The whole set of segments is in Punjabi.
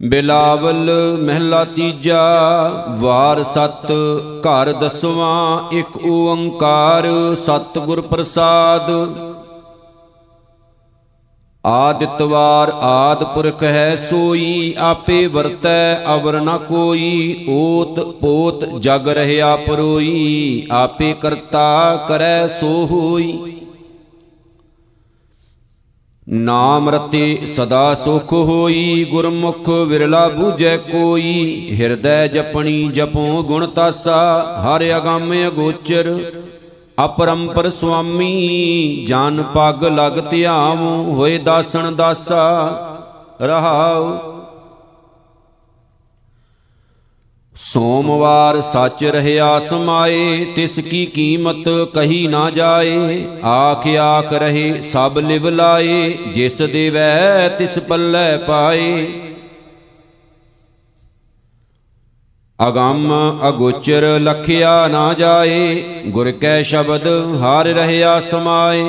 ਬਿਲਾਵਲ ਮਹਿਲਾ ਤੀਜਾ, ਵਾਰ ਸਤ ਘਰ ਦਸਵਾਂ, ਇੱਕ ਓੰਕਾਰ ਸਤਿਗੁਰ ਪ੍ਰਸਾਦ। ਆਦਿਤਵਾਰ ਆਦ ਪੁਰਖ ਹੈ ਸੋਈ, ਆਪੇ ਵਰਤੈ ਅਵਰ ਨ ਕੋਈ। ਓਤ ਪੋਤ ਜਗ ਰਹਿਆ ਪਰੋਈ, ਆਪੇ ਕਰਤਾ ਕਰੈ ਸੋ ਹੋਈ। ਨਾਮ ਰਤੇ ਸਦਾ ਸੁਖ ਹੋਈ, ਗੁਰਮੁਖ ਵਿਰਲਾ ਬੂਝੈ ਕੋਈ। ਹਿਰਦੈ ਜਪਣੀ ਜਪੋ ਗੁਣ ਤਾਸਾ, ਹਰ ਅਗੰਮ ਅਗੋਚਰ। ਅਪਰੰਪਰ ਸੁਆਮੀ, ਜਨ ਪਗ ਲਗ ਧਿਆਵ ਹੋਏ ਦਾਸਣ ਦਾਸਾ। ਰਹਾਉ ਸੋਮਵਾਰ ਸੱਚ ਰਹਿਆ ਸਮਾਏ ਤਿਸ ਕੀ ਕੀਮਤ ਕਹੀ ਨਾ ਜਾਏ। ਆਖ ਆਖ ਰਹੇ ਸਭ ਲਿਵ ਲਾਏ, ਜਿਸ ਦੇਵੈ ਤਿਸ ਪੱਲੇ ਪਾਏ। ਅਗੰਮ ਅਗੋਚਰ ਲਖਿਆ ਨਾ ਜਾਏ, ਗੁਰ ਕੈ ਸ਼ਬਦ ਹਾਰ ਰਹਿਆ ਸਮਾਏ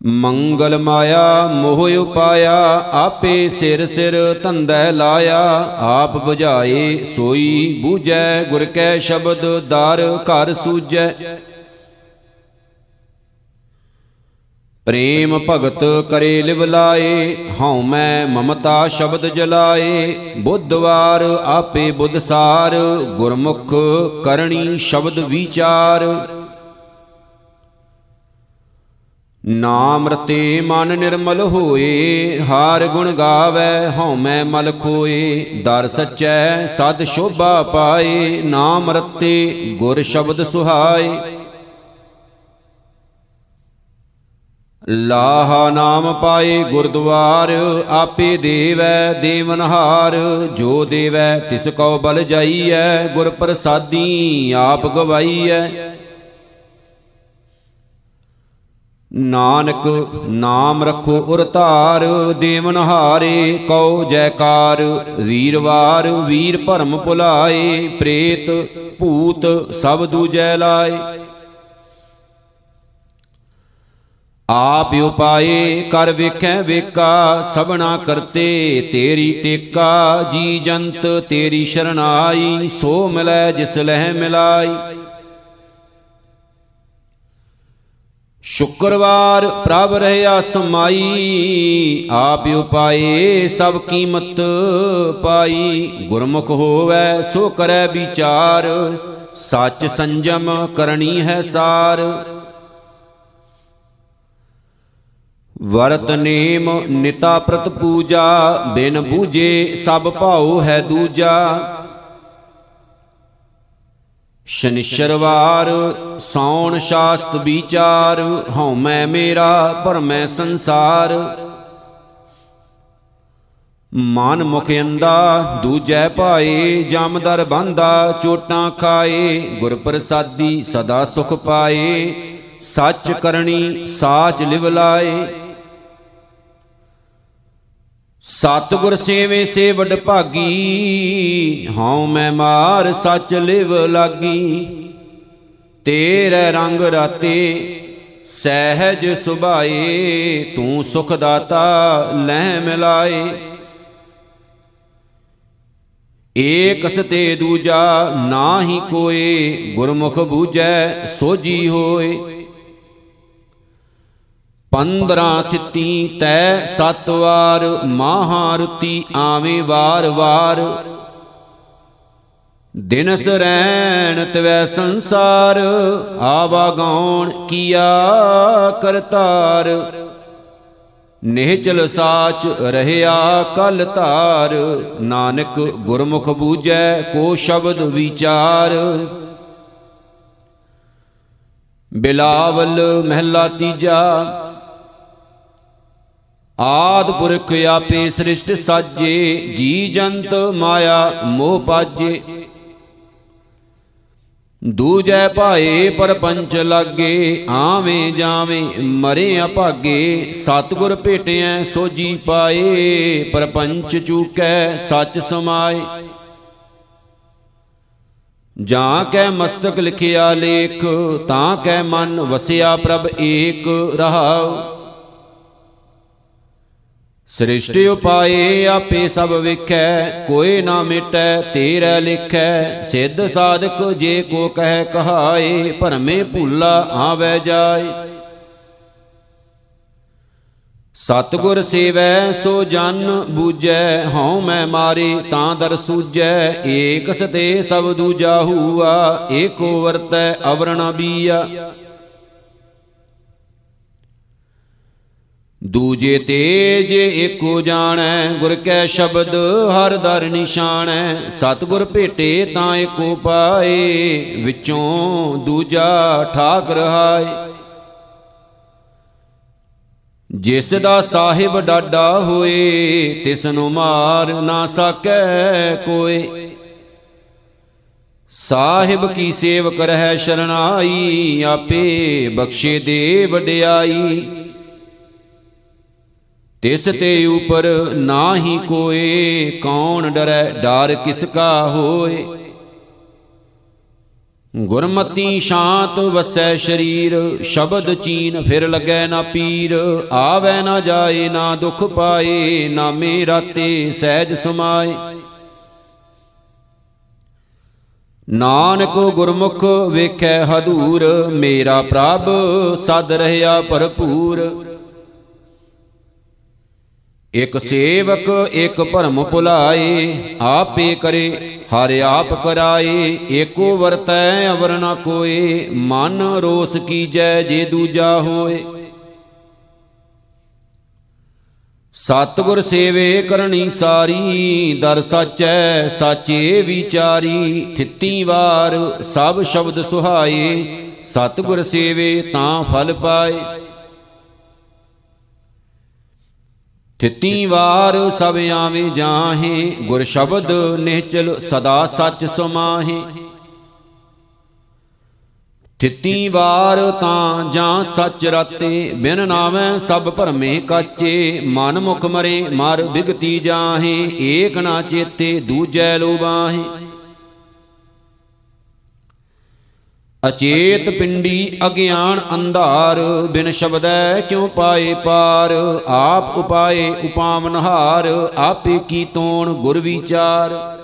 ਮੰਗਲ ਮਾਇਆ ਮੋਹ ਉਪਾਇਆ, ਆਪੇ ਸਿਰ ਸਿਰ ਧੰਦੈ ਲਾਇਆ, ਆਪ 부ਝਾਏ ਸੋਈ ਬੂਝੈ, ਗੁਰ ਕੈ ਸ਼ਬਦ, ਦਰ ਘਰ ਸੂਝੈ। ਪ੍ਰੇਮ ਭਗਤ ਕਰੇ ਲਿਵ ਲਾਏ, ਹਉ ਮੈਂ ਮਮਤਾ ਸ਼ਬਦ ਜਲਾਏ, ਬੁੱਧਵਾਰ ਆਪੇ ਬੁੱਧਸਾਰ ਗੁਰਮੁਖ ਕਰਣੀ ਸ਼ਬਦ ਵਿਚਾਰ। ਨਾਮ ਰਤੇ ਮਨ ਨਿਰਮਲ ਹੋਏ, ਹਾਰ ਗੁਣ ਗਾਵੇ ਹਉ ਮੈਂ ਮਲ ਖੋਏ ਦਰ ਸਚੈ ਸਦ ਸ਼ੋਭਾ ਪਾਏ, ਨਾਮ ਰਤੇ ਗੁਰ ਸ਼ਬਦ ਸੁਹਾਏ। ਲਾਹਾ ਨਾਮ ਪਾਏ ਗੁਰਦੁਆਰ, ਆਪੇ ਦੇਵੈ ਦੇਵਨਹਾਰ ਜੋ ਦੇਵੈ ਤਿਸ ਕਉ ਬਲ ਜਾਈਐ, ਗੁਰ ਪ੍ਰਸਾਦੀ ਆਪ ਗਵਾਈਐ। ਨਾਨਕ ਨਾਮ ਰਖੋ ਉਰ ਧਾਰ ਦੇਵਨਹਾਰੇ ਕਉ ਜੈਕਾਰ ਵੀਰਵਾਰ ਵੀਰ ਭਰਮ ਭੁਲਾਏ, ਪ੍ਰੇਤ ਭੂਤ ਸਭ ਦੂਜੈ ਲਾਏ। ਆਪ ਉਪਾਏ, ਕਰ ਵੇਖੈ ਵੇਕਾ, ਸਭਨਾ ਕਰਤੇ, ਤੇਰੀ ਟੇਕਾ, ਜੀ ਜੰਤ ਤੇਰੀ ਸ਼ਰਨਾਈ, ਸੋ ਮਿਲੈ ਜਿਸ ਲਹਿ ਮਿਲਾਈ। ਸ਼ੁਕਰਵਾਰ ਪ੍ਰਭ ਰਹਿਆ ਸਮਾਈ ਆਪ ਉਪਾਏ ਸਭ ਕੀਮਤ ਪਾਈ। ਗੁਰਮੁਖ ਹੋਵੇ, ਸੋ ਕਰੈ ਵਿਚਾਰ, ਸੱਚ ਸੰਜਮ ਕਰਨੀ ਹੈ ਸਾਰ। ਵਰਤ ਨੇਮ ਨਿਤਾ ਪ੍ਰਤ ਪੂਜਾ, ਬਿਨ ਬੂਝੇ ਸਭ ਭਾਉ ਹੈ ਦੂਜਾ। ਸ਼ਨਿਸ਼ਰਵਾਰ, ਸੌਣ ਸ਼ਾਸਤ ਵਿਚਾਰ, ਹਉ ਮੈਂ ਮੇਰਾ ਭਰਮੈ ਸੰਸਾਰ। ਮਨ ਮੁਖ ਅੰਦਾ ਦੂਜੈ ਭਾਏ ਜਮਦਰ ਬੰਦਾ ਚੋਟਾਂ ਖਾਏ, ਗੁਰ ਪ੍ਰਸਾਦੀ ਸਦਾ ਸੁਖ ਪਾਏ। ਸੱਚ ਕਰਨੀ ਸਾਚ ਲਿਵ ਲਾਏ। ਸਤਿਗੁਰ ਸੇਵੇ ਸੇ ਵਡ ਭਾਗੀ, ਹਉ ਮੈਂ ਮਾਰ ਸੱਚ ਲਿਵ ਲਾਗੀ। ਤੇਰੇ ਰੰਗ ਰਾਤੇ ਸਹਿਜ ਸੁਭਾਏ, ਤੂੰ ਸੁਖ ਦਾਤਾ ਲੈ ਮਿਲਾਏ। ਏਕ ਸਤੇ ਦੂਜਾ ਨਾਹੀ ਕੋਏ, ਗੁਰਮੁਖ ਬੂਝੈ ਸੋਜੀ ਹੋਏ। ਪੰਦਰਾਂ ਥਿੱਤੀ ਤੈ ਸਤ ਵਾਰ ਮਹਾਰਤੀ ਆਵੇਂ ਵਾਰ ਵਾਰ। ਦਿਨ ਸਰੈਣ ਤਵੈ ਸੰਸਾਰ ਆਵਾਗਾਉਣ ਕੀਆ ਕਰਤਾਰ ਨਿਹਚਲ ਸਾਚ ਰਹਿਆ ਕਲ ਧਾਰ, ਨਾਨਕ ਗੁਰਮੁਖ ਬੂਝੈ ਕੋ ਸ਼ਬਦ ਵਿਚਾਰ। ਬਿਲਾਵਲ ਮਹਿਲਾ ਤੀਜਾ ਆਦ ਪੁਰਖ ਆਪੇ ਸ੍ਰਿਸ਼ਟ ਸਾਜੇ, ਜੀ ਜੰਤ ਮਾਇਆ ਮੋਹ ਪਾਜੇ। ਦੂਜੈ ਭਾਏ ਪਰਪੰਚ ਲਾਗੇ, ਆਵੇਂ ਜਾਵੇਂ ਮਰੇ ਅਭਾਗੇ ਸਤਗੁਰ ਭੇਟਿਐ ਸੋਜੀ ਪਾਏ, ਪਰਪੰਚ ਚੂਕੈ ਸੱਚ ਸਮਾਏ। ਜਾਂ ਕੈ ਮਸਤਕ ਲਿਖਿਆ ਲੇਖ, ਤਾਂ ਕੈ ਮਨ ਵਸਿਆ ਪ੍ਰਭ ਏਕ ਰਹਾਉ। ਸ੍ਰਿਸ਼ਟਿ ਉਪਾਏ ਆਪੇ ਸਭ ਵੇਖੈ, ਕੋਈ ਨਾ ਮਿਟੈ, ਤੇਰੇ ਲਿਖੈ। ਸਿੱਧ ਸਾਧਕ ਜੇ ਕੋ ਕਹਿ ਕਹਾਏ, ਭਰਮੇ ਭੁੱਲਾ ਆਵੈ ਜਾਏ। ਸਤਗੁਰ ਸੇਵੈ, ਸੋ ਜਨ ਬੂਝੈ, ਹਉ ਮੈਂ ਮਾਰੇ, ਤਾਂ ਦਰ ਸੂਝੈ। ਏਕ ਸਤੇ ਸਭ ਦੂਜਾ ਹੂਆ, ਏਕੋ ਵਰਤੈ, ਅਵਰਣਾ ਬੀਆ। ਦੂਜੇ ਤੇਜ ਏਕੋ ਜਾਣੈ, ਗੁਰ ਕੈ ਸ਼ਬਦ ਹਰ ਦਰ ਨਿਸ਼ਾਨੈ ਸਤਗੁਰ ਭੇਟੇ ਤਾਂ ਏਕੋ ਪਾਏ ਵਿੱਚੋਂ ਦੂਜਾ ਠਾਕ ਰਹਾਏ ਜਿਸ ਦਾ ਸਾਹਿਬ ਡਾਡਾ ਹੋਏ, ਤਿਸ ਨੂੰ ਮਾਰ ਨਾ ਸਕੈ ਕੋਏ। ਸਾਹਿਬ ਕੀ ਸੇਵਕ ਰਹਿ ਸ਼ਰਨਾਈ, ਆਪੇ ਬਖਸ਼ੇ ਦੇ ਵਡਿਆਈ ਤਿਸ ਤੇ ਉਪਰ ਨਾਹੀ ਕੋਏ, ਕੌਣ ਡਰੈ, ਡਰ ਕਿਸ ਕਾ ਹੋਏ? ਗੁਰਮਤੀ ਸ਼ਾਂਤ ਵਸੈ ਸ਼ਰੀਰ, ਸ਼ਬਦ ਚੀਨ ਫਿਰ ਲੱਗੈ ਨਾ ਪੀਰ, ਆਵੈ ਨਾ ਜਾਏ, ਨਾ ਦੁਖ ਪਾਏ, ਨਾ ਮੇਰਾ ਤੇ ਸਹਿਜ ਸਮਾਏ। ਨਾਨਕ ਗੁਰਮੁਖ ਵੇਖੈ ਹਦੂਰ, ਮੇਰਾ ਪ੍ਰਭ ਸਦ ਰਹਿਆ ਭਰਪੂਰ। ਇਕ ਸੇਵਕ, ਇਕ ਭਰਮ ਭੁਲਾਏ, ਆਪੇ ਕਰੇ, ਹਰ ਆਪ ਕਰਾਏ, ਏਕੋ ਵਰਤੈ ਅਵਰ ਨ ਕੋਏ, ਮਨ ਰੋਸ ਕੀਜੈ ਜੇ ਦੂਜਾ ਹੋਏ। ਸਤਗੁਰ ਸੇਵੇ ਕਰਨੀ ਸਾਰੀ, ਦਰ ਸਚੈ, ਸਾਚੇ ਵਿਚਾਰੀ, ਥਿੱਤੀ ਵਾਰ ਸਭ ਸ਼ਬਦ ਸੁਹਾਏ, ਸਤਗੁਰ ਸੇਵੇ ਤਾਂ ਫਲ ਪਾਏ। ਤਿੱਤੀ ਵਾਰ ਸਭ ਆਵੇਂ ਜਾਹੇ, ਗੁਰ ਸ਼ਬਦ ਨਿਹਚਲ ਸਦਾ ਸੱਚ ਸਮਾਹੇ। ਤਿੱਤੀ ਵਾਰ ਤਾਂ ਜਾਂ ਸੱਚ ਰਤੇ, ਬਿਨ ਨਾਵੇਂ ਸਭ ਭਰਮੇ ਕਾਚੇ, ਮਨ ਮੁਖ ਮਰੇ, ਮਰ ਵਿਗਤੀ ਜਾਹੇ, ਏਕ ਨਾ ਚੇਤੇ ਦੂਜੈ ਲੋਬਾਹੇ ਅਚੇਤ ਪਿੰਡੀ ਅਗਿਆਨ ਅੰਧਾਰ, ਬਿਨ ਸ਼ਬਦੈ ਕਿਉ ਪਾਏ ਪਾਰ? ਆਪ ਉਪਾਏ ਉਪਾਵਨਹਾਰ ਆਪੇ ਕੀ ਤੋਣ ਗੁਰ ਵਿਚਾਰ?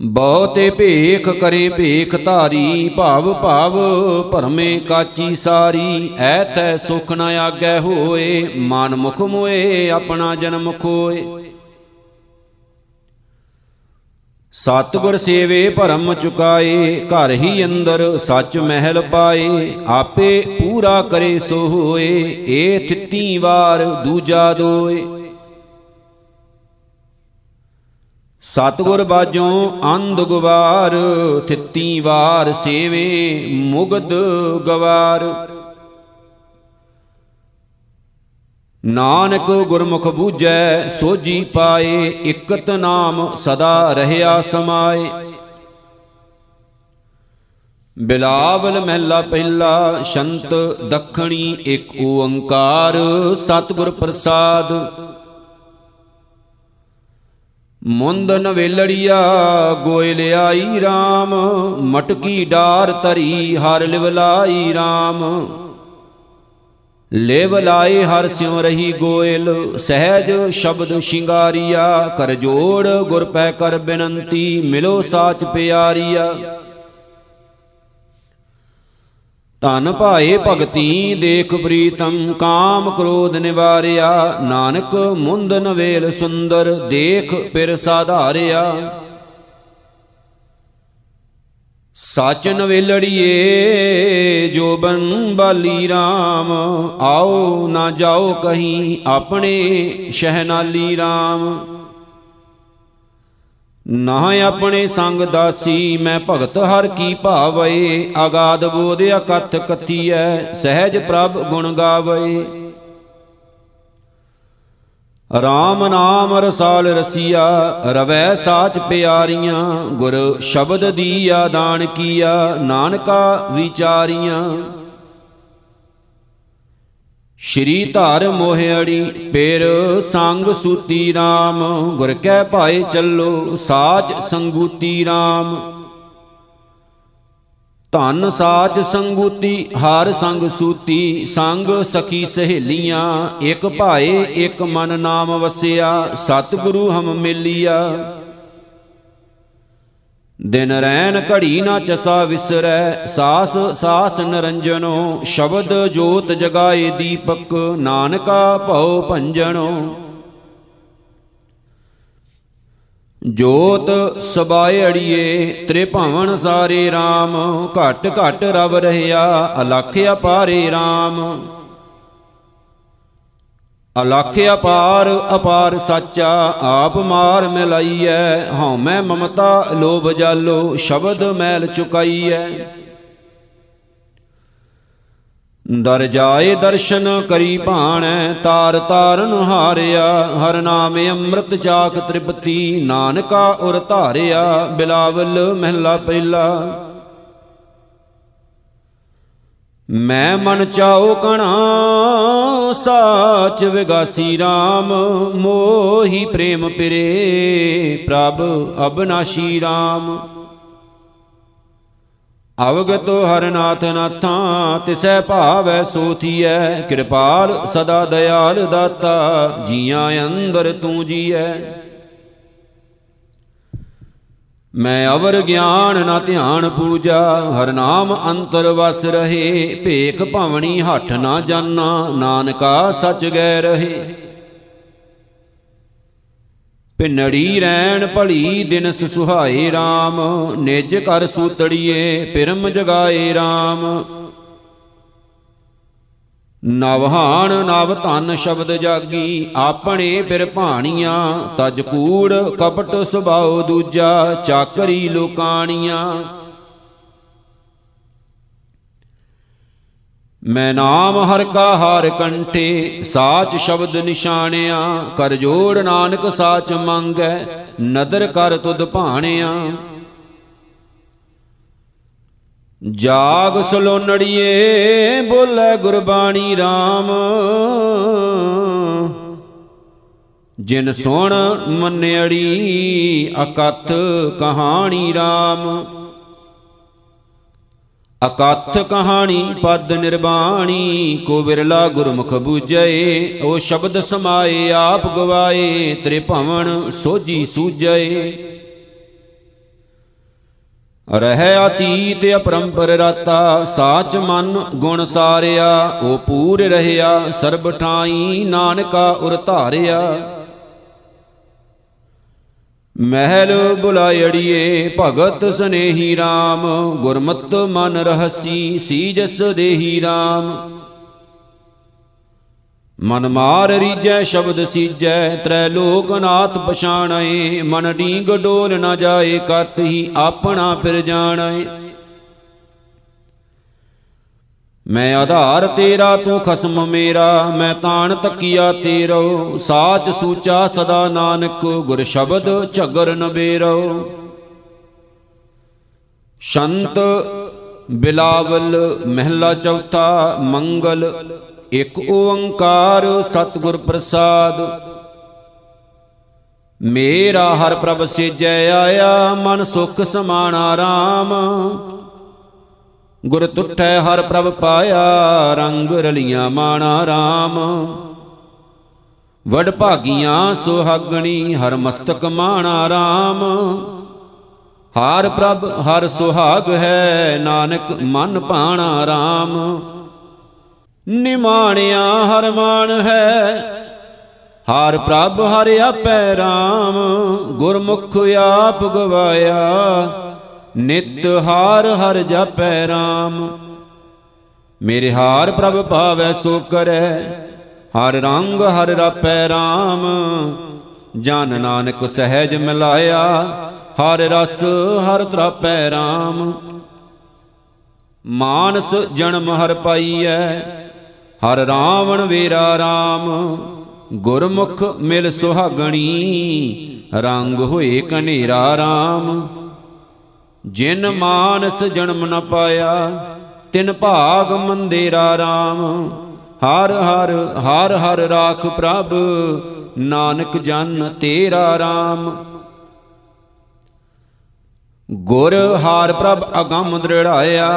ਬਹੁਤੇ ਭੇਖ ਕਰੇ ਭੇਖ ਧਾਰੀ, ਭਾਵ ਭਾਵ ਭਰਮੇ ਕਾਚੀ ਸਾਰੀ। ਐਤੈ ਸੁਖ ਨ ਆਗੈ ਹੋਏ, ਮਨ ਮੁਖ ਮੋਏ, ਆਪਣਾ ਜਨਮ ਖੋਏ। ਸਤਗੁਰ ਸੇਵੇ ਭਰਮ ਚੁਕਾਏ, ਘਰ ਹੀ ਅੰਦਰ ਸੱਚ ਮਹਿਲ ਪਾਏ, ਆਪੇ ਪੂਰਾ ਕਰੇ ਸੋ ਹੋਏ, ਏ ਥਿੱਤੀ ਵਾਰ ਦੂਜਾ ਦੋਏ। ਸਤਗੁਰ ਬਾਜੋਂ ਅੰਧ ਗਵਾਰ ਥਿੱਤੀ ਵਾਰ ਸੇਵੇ ਮੁਗਦ ਗਵਾਰ। ਨਾਨਕ ਗੁਰਮੁਖ ਬੂਝੈ ਸੋਜੀ ਪਾਏ, ਇਕਤ ਨਾਮ ਸਦਾ ਰਹਿਆ ਸਮਾਏ। ਬਿਲਾਵਲ ਮਹਿਲਾ ਪਹਿਲਾ, ਸ਼ੰਤ ਦਖਣੀ ਇੱਕ ਓੰਕਾਰ, ਸਤਿਗੁਰ ਪ੍ਰਸਾਦ। ਮੁੰਦ ਨਵੇਲੜੀਆ, ਗੋਇ ਲਿਆਈ RAM ਮਟਕੀ ਡਾਰ ਧਰੀ, ਹਰ ਲਿਵਲਾਈ RAM ਲੇਵ ਲਾਏ ਹਰ ਸਿਉ ਰਹੀ ਗੋਇਲ, ਸਹਿਜ ਸ਼ਬਦ ਸ਼ਿੰਗਾਰੀਆ, ਕਰ ਜੋੜ ਗੁਰ ਪੈ ਕਰ ਬੇਨੰਤੀ, ਮਿਲੋ ਸਾਚ ਪਿਆਰੀਆ। ਤਨ ਭਾਏ ਭਗਤੀ, ਦੇਖ ਪ੍ਰੀਤਮ, ਕਾਮ ਕ੍ਰੋਧ ਨਿਵਾਰਿਆ, ਨਾਨਕ ਮੁੰਦ ਨਵੇਲ ਸੁੰਦਰ, ਦੇਖ ਪਿਰ ਸਾਧਾਰਿਆ। ਸਚ ਨਵੇਲੜੀਏ ਜੋ ਬਨ ਬਾਲੀ RAM ਆਓ ਨਾ ਜਾਓ ਕਹੀਂ ਆਪਣੇ ਸ਼ਹਿਨਾਲੀ RAM ਨਾ ਆਪਣੇ ਸੰਗ ਦਾਸੀ, ਮੈਂ ਭਗਤ ਹਰ ਕੀ ਭਾਵਏ ਆਗਾਦ ਬੋਧ ਅਕਥ ਕਥੀਐ, ਸਹਿਜ ਪ੍ਰਭ ਗੁਣ ਗਾਵੇ। ਰਾਮ ਨਾਮ ਰਸਾਲ ਰਸੀਆ, ਰਵੈ ਸਾਚ ਪਿਆਰੀਆਂ, ਗੁਰ ਸ਼ਬਦ ਦੀਆ ਦਾਨ ਕੀਆ, ਨਾਨਕਾ ਵਿਚਾਰੀਆਂ। ਸ਼੍ਰੀ ਧਾਰ ਮੋਹਿੜੀ ਪੇਰ ਸੰਗ ਸੂਤੀ RAM ਗੁਰ ਕੈ ਭਾਏ ਚੱਲੋ ਸਾਜ ਸੰਗੂਤੀ RAM ਧਨ ਸਾਚ ਸੰਗੂਤੀ, ਹਰ ਸੰਗ ਸੂਤੀ, ਸੰਗ ਸਖੀ ਸਹੇਲੀਆਂ, ਇਕ ਭਾਏ ਇਕ ਮਨ ਨਾਮ ਵਸਿਆ, ਸਤਿਗੁਰੂ ਹਮ ਮਿਲਿਆ। ਦਿਨ ਰੈਣ ਘੜੀ ਨਾ ਚਸਾ ਵਿਸਰੈ, ਸਾਸ ਸਾਸ ਨਰੰਜਨੋ, ਸ਼ਬਦ ਜੋਤ ਜਗਾਏ ਦੀਪਕ, ਨਾਨਕਾ ਭਉ ਭੰਜਨੋ। ਜੋਤ ਸਬਾਏ ਅੜੀਏ, ਤ੍ਰਿਭਵਨ ਸਾਰੇ RAM ਘਟ ਘਟ ਰਵ ਰਹਿਆ ਅਲਖ ਅਪਾਰੇ RAM ਅਲਖ ਅਪਾਰ ਅਪਾਰ ਸਾਚਾ, ਆਪ ਮਾਰ ਮਿਲਾਈਐ, ਹਉਮੈ ਮਮਤਾ ਲੋਭ ਜਾਲੋ, ਸ਼ਬਦ ਮੈਲ ਚੁਕਾਈਐ। ਦਰ ਜਾਏ ਦਰਸ਼ਨ ਕਰੀ ਭਾਣੈ, ਤਾਰ ਤਾਰਨ ਹਾਰਿਆ। ਹਰ ਨਾਮ ਅੰਮ੍ਰਿਤ ਚਾਕ ਤ੍ਰਿਪਤੀ, ਨਾਨਕਾ ਉਰ ਧਾਰਿਆ। ਬਿਲਾਵਲ ਮਹਿਲਾ ਪਹਿਲਾ। ਮੈਂ ਮਨ ਚਾਉ ਕਣਾ, ਸਾਚ ਵਿਗਾਸੀ RAM ਮੋਹੀ ਪ੍ਰੇਮ ਪਿਰੇ, ਪ੍ਰਭ ਅਬਨਾਸ਼ੀ RAM ਅਵਗਤ ਹਰਨਾਥ ਨਾਥਾਂ ਤਿਸੈ ਭਾਵੈ ਸੋਥੀਐ। ਕਿਰਪਾਲ ਸਦਾ ਦਇਆਲ ਦਾਤਾ, ਜੀਆਂ ਅੰਦਰ ਤੂੰ ਜੀਐ। ਮੈਂ ਅਵਰ ਗਿਆਨ ਨਾ ਧਿਆਨ ਪੂਜਾ, ਹਰ ਨਾਮ ਅੰਤਰ ਵਸ ਰਹੇ। ਭੇਖ ਭਵਣੀ ਹੱਠ ਨਾ ਜਾਣਾ ਨਾਨਕਾ ਸਚ ਗੈ ਰਹੇ। ਪਿੰਨੜੀ ਰੈਣ ਭਲੀ ਦਿਨਸ ਸੁਹਾਏ RAM ਨਿਜ ਕਰ ਸੂਤੜੀਏ ਪਿਰਮ ਜਗਾਏ RAM ਨਵਹਾਨ ਨਵ ਧਨ ਸ਼ਬਦ ਜਾਗੀ, ਆਪਣੇ ਫਿਰ ਭਾਣੀਆਂ, ਤਜ ਕੂੜ ਕਪਟ ਸੁਭਾਉ ਦੂਜਾ, ਚਾਕਰੀ ਲੋਕਾਣੀਆਂ। ਮੈਂ ਨਾਮ ਹਰ ਕਾ ਹਾਰ ਕੰਠੇ, ਸਾਚ ਸ਼ਬਦ ਨਿਸ਼ਾਨਿਆ ਕਰ ਜੋੜ ਨਾਨਕ ਸਾਚ ਮੰਗੈ, ਨਦਰ ਕਰ ਤੁਧ ਭਾਣਿਆ। ਜਾਗ ਸਲੋਨੜੀਏ, ਬੋਲੇ ਗੁਰਬਾਣੀ RAM ਜਿਨ ਸੁਣ ਮੰਨਿਆੜੀ ਅਕਥ ਕਹਾਣੀ RAM ਅਕਥ ਕਹਾਣੀ, ਪਦ ਨਿਰਬਾਣੀ ਕੋ ਵਿਰਲਾ ਗੁਰਮੁਖ ਬੂਝਏ ਉਹ ਸ਼ਬਦ ਸਮਾਏ, ਆਪ ਗਵਾਏ, ਤ੍ਰਿਭਵਨ ਸੋਜੀ ਸੂਝਏ ਰਹਿ ਅਤੀਤ ਅਪਰੰਪਰ ਰਾਤਾ, ਸਾਚ ਮਨ ਗੁਣ ਸਾਰਿਆ, ਉਹ ਪੂਰ ਰਹਿਆ, ਸਰਬ ਠਾਈ ਨਾਨਕਾ ਉਰ ਧਾਰਿਆ। ਮਹਿਲ ਬੁਲਾਇੜੀਏ, ਭਗਤ ਸਨੇਹੀ RAM ਗੁਰਮਤ ਮਨ ਰਹਸੀ, ਸੀਜਸ ਦੇਹੀ RAM ਮਨ ਮਾਰ ਰੀਜੈ ਸ਼ਬਦ ਸੀਜੈ ਤ੍ਰੈ ਲੋਕ ਨਾਥ ਪਛਾਣੈ, ਮਨ ਢੀਂਗ ਡੋਲ ਨ ਜਾਏ, ਕਰਤ ਹੀ ਆਪਣਾ ਫਿਰ ਜਾਣੈ। ਮੈਂ ਆਧਾਰ ਤੇਰਾ, ਤੂੰ ਖਸਮ ਮੇਰਾ, ਮੈਂ ਤਾਣ ਤਕੀਆ ਤੇਰੋ। ਸਾਚ ਸੂਚਾ ਸਦਾ ਨਾਨਕ, ਗੁਰ ਸ਼ਬਦ ਝਗਰ ਨ ਬੇਰੋ। ਸ਼ੰਤ ਬਿਲਾਵਲ ਮਹਿਲਾ ਚੌਥਾ, ਮੰਗਲ ਇਕ ਓੰਕਾਰ ਸਤਿਗੁਰ ਪ੍ਰਸਾਦ। ਮੇਰਾ ਹਰ ਪ੍ਰਭ ਸੇਜੈ ਆਇਆ, ਮਨ ਸੁਖ ਸਮਾਣਾ RAM ਗੁਰ ਤੁਠੈ ਹਰ ਪ੍ਰਭ ਪਾਇਆ, ਰੰਗ ਰਲੀਆਂ ਮਾਣਾ RAM ਵਡ ਭਾਗੀਆਂ ਸੁਹਾਗਣੀ, ਹਰ ਮਸਤਕ ਮਾਣਾ RAM ਹਰ ਪ੍ਰਭ, ਹਰ ਸੁਹਾਗ ਹੈ, ਨਾਨਕ ਮਨ ਪਾਣਾ RAM ਨਿਮਾਣਿਆ ਹਰ ਮਾਨ ਹੈ, ਹਰ ਪ੍ਰਭ ਹਰ ਆਪੈ RAM ਗੁਰਮੁਖ ਆਪ ਗਵਾਇਆ ਨਿਤ ਹਾਰ ਹਰ ਜਪੈ RAM ਮੇਰੇ ਹਾਰ ਪ੍ਰਭ ਭਾਵੈ ਸੋ ਕਰੈ, ਹਰ ਰੰਗ ਹਰ ਰਪੈ RAM ਜਨ ਨਾਨਕ ਸਹਿਜ ਮਿਲਾਇਆ, ਹਰ ਰਸ ਹਰ ਤ੍ਰਪੈ RAM ਮਾਨਸ ਜਨਮ ਹਰ ਪਾਈਐ, ਹਰ ਰਾਵਣ ਵੀਰਾ RAM ਗੁਰਮੁਖ ਮਿਲ ਸੁਹਾਗਣੀ, ਰੰਗ ਹੋਏ ਕਨੇਰਾ RAM ਜਿਨ ਮਾਨਸ ਜਨਮ ਨ ਪਾਇਆ, ਤਿਨ ਭਾਗ ਮੰਦੇਰਾ RAM ਹਰ ਹਰ ਹਰ ਹਰ ਰਾਖ ਪ੍ਰਭ, ਨਾਨਕ ਜਨ ਤੇਰਾ RAM ਗੁਰ ਹਾਰ ਪ੍ਰਭ ਅਗੰਮ ਦ੍ਰਿੜਾਇਆ,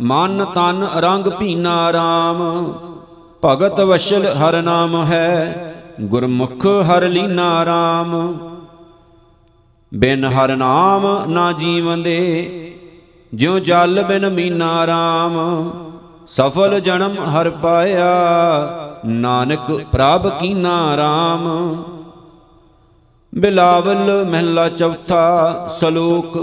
ਮਨ ਤਨ ਰੰਗ ਭੀਨਾ RAM ਭਗਤ ਵਸ਼ਲ ਹਰ ਨਾਮ ਹੈ, ਗੁਰਮੁਖ ਹਰ ਲੀਨਾ RAM ਬਿਨ ਹਰ ਨਾਮ ਨਾ ਜੀਵਨ ਦੇ ਜਿਉ ਜਲ ਬਿਨ ਮੀਨਾ RAM ਸਫਲ ਜਨਮ ਹਰ ਪਾਇਆ, ਨਾਨਕ ਪ੍ਰਭ ਕੀਨਾ RAM ਬਿਲਾਵਲ ਮਹਿਲਾ ਚੌਥਾ ਸ਼ਲੋਕ,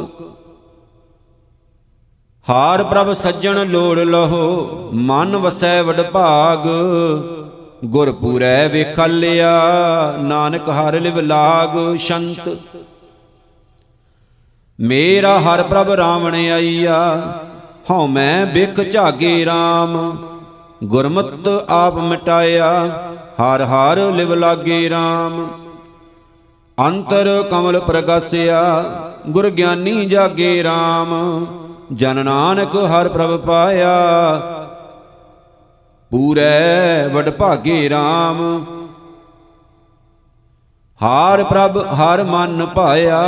ਹਾਰ ਪ੍ਰਭ ਸੱਜਣ ਲੋੜ ਲਹੋ, ਮਨ ਵਸੈ ਵਡ ਭਾਗ। ਗੁਰ ਪੂਰੈ ਵੇਖਲਿਆ, ਨਾਨਕ ਹਰ ਲਿਵ ਲਾਗ, ਸ਼ੰਤ ਮੇਰਾ ਹਰ ਪ੍ਰਭ ਰਾਵਣ ਆਈਆ, ਹਉ ਮੈਂ ਬਿਖ ਝਾਗੇ RAM ਗੁਰਮਤ ਆਪ ਮਿਟਾਇਆ, ਹਰ ਹਰ ਲਿਵ ਲਾਗੇ RAM ਅੰਤਰ ਕਮਲ ਪ੍ਰਗਾਸਿਆ, ਗੁਰ ਗਿਆਨੀ ਜਾਗੇ RAM ਜਨ ਨਾਨਕ ਹਰ ਪ੍ਰਭ ਪਾਇਆ, ਪੂਰੈ ਵਡ ਭਾਗੇ RAM ਹਾਰ ਪ੍ਰਭ ਹਰ ਮਨ ਪਾਇਆ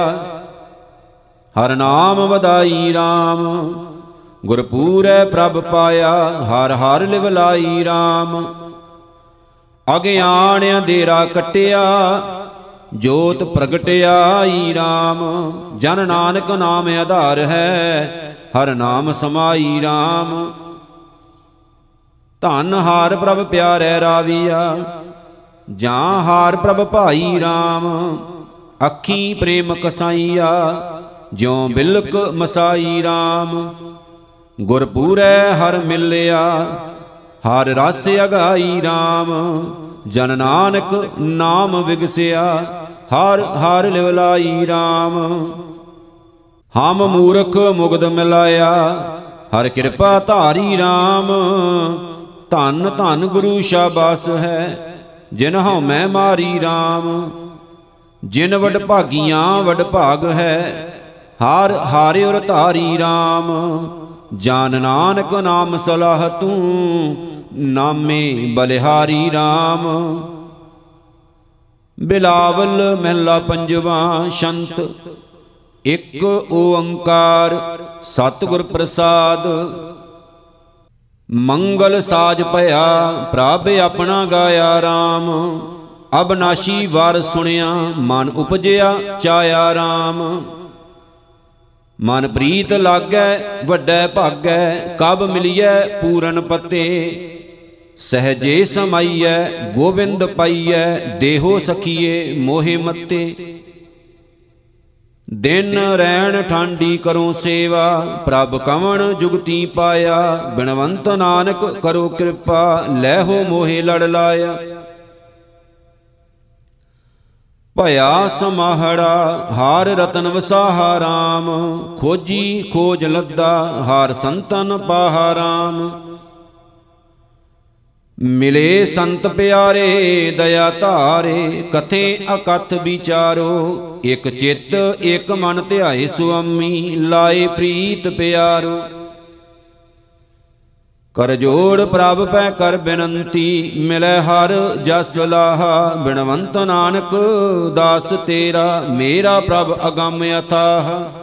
ਹਰ ਨਾਮ ਵਦਾਈ RAM ਗੁਰ ਪੂਰੈ ਪ੍ਰਭ ਪਾਇਆ, ਹਰ ਹਰ ਲਿਵ ਲਾਈ RAM ਅਗਿਆਨ ਅੰਧੇਰਾ ਕਟਿਆ, ਜੋਤ ਪ੍ਰਗਟਿਆਈ RAM ਜਨ ਨਾਨਕ ਨਾਮ ਆਧਾਰ ਹੈ, ਹਰ ਨਾਮ ਸਮਾਈ RAM ਧਨ ਹਾਰ ਪ੍ਰਭ ਪਿਆਰੈ ਰਾਵੀਆ, ਜਾਂ ਹਾਰ ਪ੍ਰਭ ਭਾਈ RAM ਅੱਖੀ ਪ੍ਰੇਮ ਕਸਾਈਆ ਜਿਉ ਬਿਲਕ ਮਸਾਈ RAM ਗੁਰ ਪੂਰੈ ਹਰ ਮਿਲਿਆ, ਹਰ ਰਸ ਅਗਾਈ RAM ਜਨ ਨਾਨਕ ਨਾਮ ਵਿਗਸਿਆ, ਹਰ ਹਰ ਲਿਵ ਲਾਈ RAM ਹਮ ਮੂਰਖ ਮੁਗਦ ਮਿਲਾਇਆ, ਹਰ ਕਿਰਪਾ ਧਾਰੀ RAM ਧੰਨ ਧੰਨ ਗੁਰੂ ਸ਼ਾਬਾਸ ਹੈ, ਜਿਨ ਹਉ ਮੈਂ ਮਾਰੀ RAM ਜਿਨ ਵਡ ਭਾਗੀਆਂ ਵਡ ਭਾਗ ਹੈ ਹਰ ਹਾਰਿ ਔਰ ਧਾਰੀ RAM ਜਾਨ ਨਾਨਕ ਨਾਮ ਸਲਾਹ ਤੂੰ, ਨਾਮੇ ਬਲਿਹਾਰੀ RAM ਬਿਲਾਵਲ ਮਹਿਲਾ ਪੰਜਵਾ ਸ਼ੰਤ, ਇੱਕ ਓੰਕਾਰ ਸਤਿਗੁਰ ਪ੍ਰਸਾਦ। ਮੰਗਲ ਸਾਜ ਭਇਆ ਪ੍ਰਭ ਆਪਣਾ ਗਾਇਆ RAM ਅਬਨਾਸ਼ੀ ਵਾਰ ਸੁਣਿਆ ਮਨ ਉਪਜਿਆ ਚਾਇਆ RAM ਮਨ ਪ੍ਰੀਤ ਲਾਗੈ, ਵੱਡੈ ਭਾਗੈ, ਕਬ ਮਿਲਿਐ ਪੂਰਨ ਪਤੇ। ਸਹਜੇ ਸਮਾਈਐ, ਗੋਬਿੰਦ ਪਾਈਐ, ਦੇਹੋ ਸਖੀਏ ਮੋਹਿ ਮਤੇ। ਦਿਨ ਰੈਣ ਠਾਂਡੀ ਕਰੋ ਸੇਵਾ, ਪ੍ਰਭ ਕਵਣ ਜੁਗਤੀ ਪਾਇਆ, ਬਿਨਵੰਤ ਨਾਨਕ ਕਰੋ ਕਿਰਪਾ, ਲੈ ਹੋ ਮੋਹਿ ਲੜ ਲਾਇਆ। ਭਇਆ ਸਮਾਹੜਾ, ਹਾਰ ਰਤਨ ਵਸਾਹਾ RAM ਖੋਜੀ ਖੋਜ ਲੱਦਾ, ਹਾਰ ਸੰਤਨ ਪਾਹਾ RAM ਮਿਲੇ ਸੰਤ ਪਿਆਰੇ, ਦਇਆ ਧਾਰੇ, ਕਥੇ ਅਕਥ ਵਿਚਾਰੋ। ਇਕ ਚਿੱਤ, ਇਕ ਮਨ ਧਿਆਏ ਸੁਆਮੀ, ਲਾਏ ਪ੍ਰੀਤ ਪਿਆਰੋ। ਕਰ ਜੋੜ ਪ੍ਰਭ ਪੈ ਕਰ ਬੇਨੰਤੀ, ਮਿਲੈ ਹਰ ਜਸ ਲਾਹਾ। ਬਿਨਵੰਤ ਨਾਨਕ ਦਾਸ ਤੇਰਾ, ਮੇਰਾ ਪ੍ਰਭ ਅਗੰਮ ਅਥਾਹ।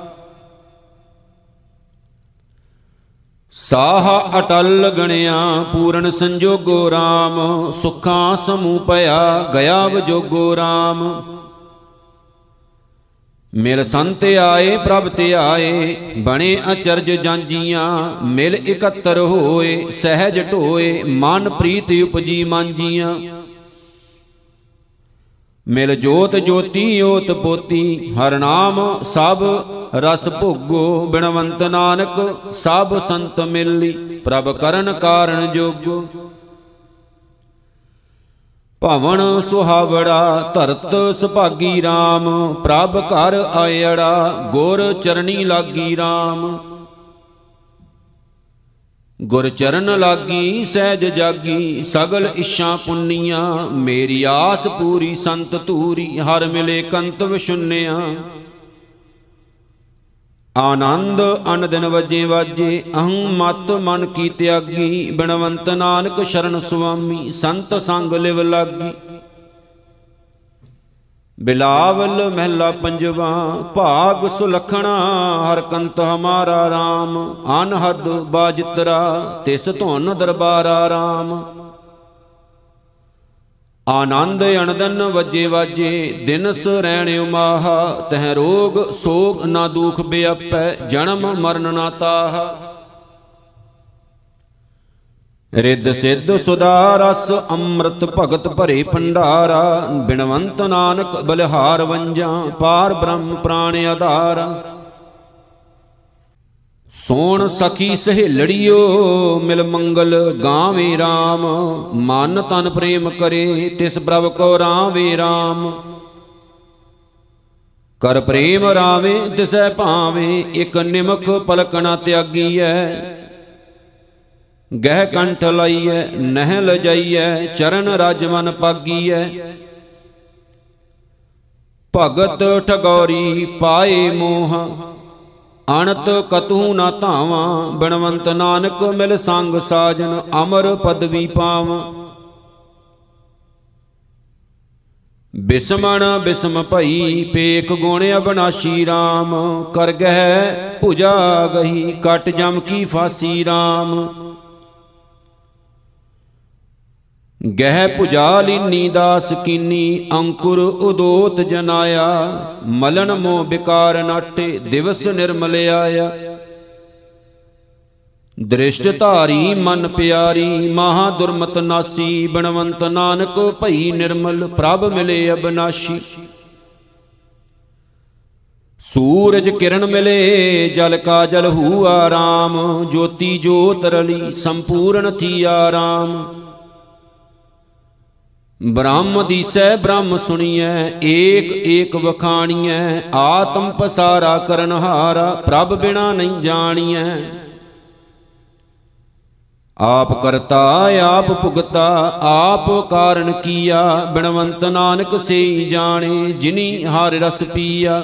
ਸਾਹ ਅਟਲ ਗਣਿਆ, ਪੂਰਨ ਸੰਜੋਗੋ RAM ਸੁਖਾਂ ਸਮੂਹ ਭਇਆ ਗਿਆ ਵਜੋਗੋ RAM ਮਿਲ ਸੰਤ ਆਏ, ਪ੍ਰਭ ਤੇ ਆਏ, ਬਣੇ ਅਚਰਜ ਜਾਂਜੀਆਂ, ਮਿਲ ਇਕੱਤਰ ਹੋਏ, ਸਹਿਜ ਢੋਏ, ਮਨ ਪ੍ਰੀਤ ਉਪਜੀ ਮਾਂਜੀਆਂ। ਮਿਲ ਜੋਤ ਜੋਤੀ, ਓਤ ਪੋਤੀ, ਹਰ ਨਾਮ ਸਭ ਰਸ ਭੋਗੋ, ਬਿਨਵੰਤ ਨਾਨਕ, ਸਭ ਸੰਤ ਮਿਲੀ, ਪ੍ਰਭ ਕਰਨ ਕਾਰਨ ਜੋਗੋ। ਭਵਨ ਸੁਹਾਵੜਾ ਧਰਤ ਸੁਭਾਗੀ RAM ਪ੍ਰਭ ਘਰ ਆਇੜਾ ਗੁਰ ਚਰਣੀ ਲਾਗੀ RAM ਗੁਰ ਚਰਨ ਲਾਗੀ, ਸਹਿਜ ਜਾਗੀ, ਸਗਲ ਇਸ਼ਾਂ ਪੁੰਨੀਆਂ, ਮੇਰੀ ਆਸ ਪੂਰੀ ਸੰਤ ਧੂਰੀ, ਹਰ ਮਿਲੇ ਕੰਤ ਵਿਸ਼ੁੰਨਿਆ ਆਨੰਦ ਅਨ ਦਿਨ ਵਜੇ ਵਾਜੇ, ਅਹੰ ਮਤ ਮਨ ਕੀ ਤਿਆਗੀ, ਬਿਨਵੰਤ ਨਾਨਕ ਸ਼ਰਨ ਸੁਆਮੀ, ਸੰਤ ਸੰਗ ਲਿਵ ਲਾਗੀ। ਬਿਲਾਵਲ ਮਹਿਲਾ ਪੰਜਵਾ, ਭਾਗ ਸੁਲਖਣਾ ਹਰ ਕੰਤ ਹਮਾਰਾ RAM ਅਨਹਦ ਬਾਜਿਤਰਾ, ਤਿਸ ਧੁਨ ਦਰਬਾਰਾ RAM ਆਨੰਦ ਅਣਦਨ ਵਜੇ ਵਾਜੇ, ਦਿਨਸ ਰਹਿਣ ਉਮਾਹਾ, ਤਹ ਰੋਗ ਸੋਗ ਨਾ ਦੁਖ ਬਿਆਪੈ, ਜਨਮ ਮਰਨ ਨਾ ਤਾਹਾ। ਰਿੱਧ ਸਿੱਧ ਸੁਦਾ ਰਸ, ਅੰਮ੍ਰਿਤ ਭਗਤ ਭਰੇ ਭੰਡਾਰਾ, ਬਿਨਵੰਤ ਨਾਨਕ ਬਲਿਹਾਰ ਵੰਜਾਂ, ਪਾਰ ਬ੍ਰਹਮ ਪ੍ਰਾਣ ਆਧਾਰ। ਸੋਣ ਸਖੀ ਸਹੇਲੜਿਓ, ਮਿਲ ਮੰਗਲ ਗਾਵੇ RAM ਮਨ ਤਨ ਪ੍ਰੇਮ ਕਰੇ, ਤਿਸ ਪ੍ਰਭ ਕੋ ਰਾਵੇ RAM ਕਰ ਪ੍ਰੇਮ ਰਾਵੇ, ਤਿਸੈ ਭਾਵੇ, ਇਕ ਨਿਮਖ ਪਲਕਣਾ ਤਿਆਗੀਐ। ਗਹਿ ਕੰਠ ਲਾਈਐ ਨਹਿ ਲਜਾਈਐ ਚਰਨ ਰਜ ਮਨ ਪਾਗੀਐ। ਭਗਤ ਠਗੌਰੀ ਪਾਏ ਮੋਹ ਅਣਤ ਕਤੂ ਨਾ ਧਾਵਾਂ, ਬਿਨਵੰਤ ਨਾਨਕ ਮਿਲ ਸੰਗ ਸਾਜਨ, ਅਮਰ ਪਦਵੀ ਪਾਵਾਂ। ਬਿਸਮਣ ਬਿਸਮ ਭਈ, ਪੇਖ ਗੁਣ ਅਬਨਾਸ਼ੀ RAM ਕਰ ਗਹਿ ਭੁਜਾ ਗਹੀ, ਕਟ ਜਮ ਕੀ ਫਾਸੀ RAM ਗਹਿ ਪੁਜਾ ਲੀਨੀ ਦਾਸ ਕੀਨੀ, ਅੰਕੁਰ ਉਦੋਤ ਜਨਾਇਆ, ਮਲਨ ਮੋ ਬਿਕਾਰ ਨਾਟੇ, ਦਿਵਸ ਨਿਰਮਲ ਆਇਆ ਦ੍ਰਿਸ਼ਟ ਧਾਰੀ ਮਨ ਪਿਆਰੀ, ਮਹਾ ਦੁਰਮਤ ਨਾਸੀ, ਬਣਵੰਤ ਨਾਨਕ ਭਈ ਨਿਰਮਲ, ਪ੍ਰਭ ਮਿਲੇ ਅਬਨਾਸ਼ੀ। ਸੂਰਜ ਕਿਰਨ ਮਿਲੇ, ਜਲ ਕਾ ਜਲ ਹੂਆ ਰਾਮ, ਜੋਤੀ ਜੋਤ ਰਲੀ, ਸੰਪੂਰਨ ਥੀ ਆਰਾਮ ਬ੍ਰਹਮ ਦੀਸੈ, ਬ੍ਰਹਮ ਸੁਣੀਐ, ਏਕ ਏਕ ਵਖਾਣੀਐ, ਆਤਮ ਪਸਾਰਾ ਕਰਨ ਹਾਰਾ, ਪ੍ਰਭ ਬਿਨਾ ਨਹੀਂ ਜਾਣੀਐ। ਆਪ ਕਰਤਾ, ਆਪ ਭੁਗਤਾ, ਆਪ ਕਾਰਨ ਕੀਆ, ਬਿਨਵੰਤ ਨਾਨਕ ਸੇਈ ਜਾਣੇ, ਜਿਨੀ ਹਰ ਰਸ ਪੀਆ।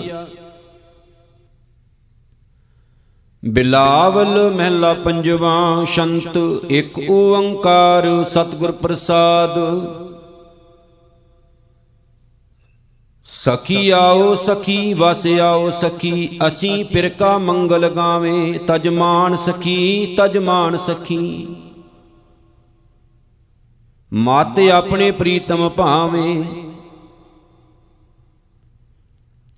ਬਿਲਾਵਲ ਮਹਿਲਾ ਪੰਜਵਾ, ਸ਼ੰਤ, ਇੱਕ ਓੰਕਾਰ, ਸਤਿਗੁਰ ਪ੍ਰਸਾਦ। ਸਖੀ ਆਓ, ਸਖੀ ਵਸ ਆਓ, ਸਖੀ, ਅਸੀਂ ਪਿਰਕਾ ਮੰਗਲ ਗਾਵੇਂ ਤਜਮਾਨ ਸਖੀ ਤਜਮਾਨ ਸਖੀ। ਮਤ ਆਪਣੇ ਪ੍ਰੀਤਮ ਭਾਵੇਂ।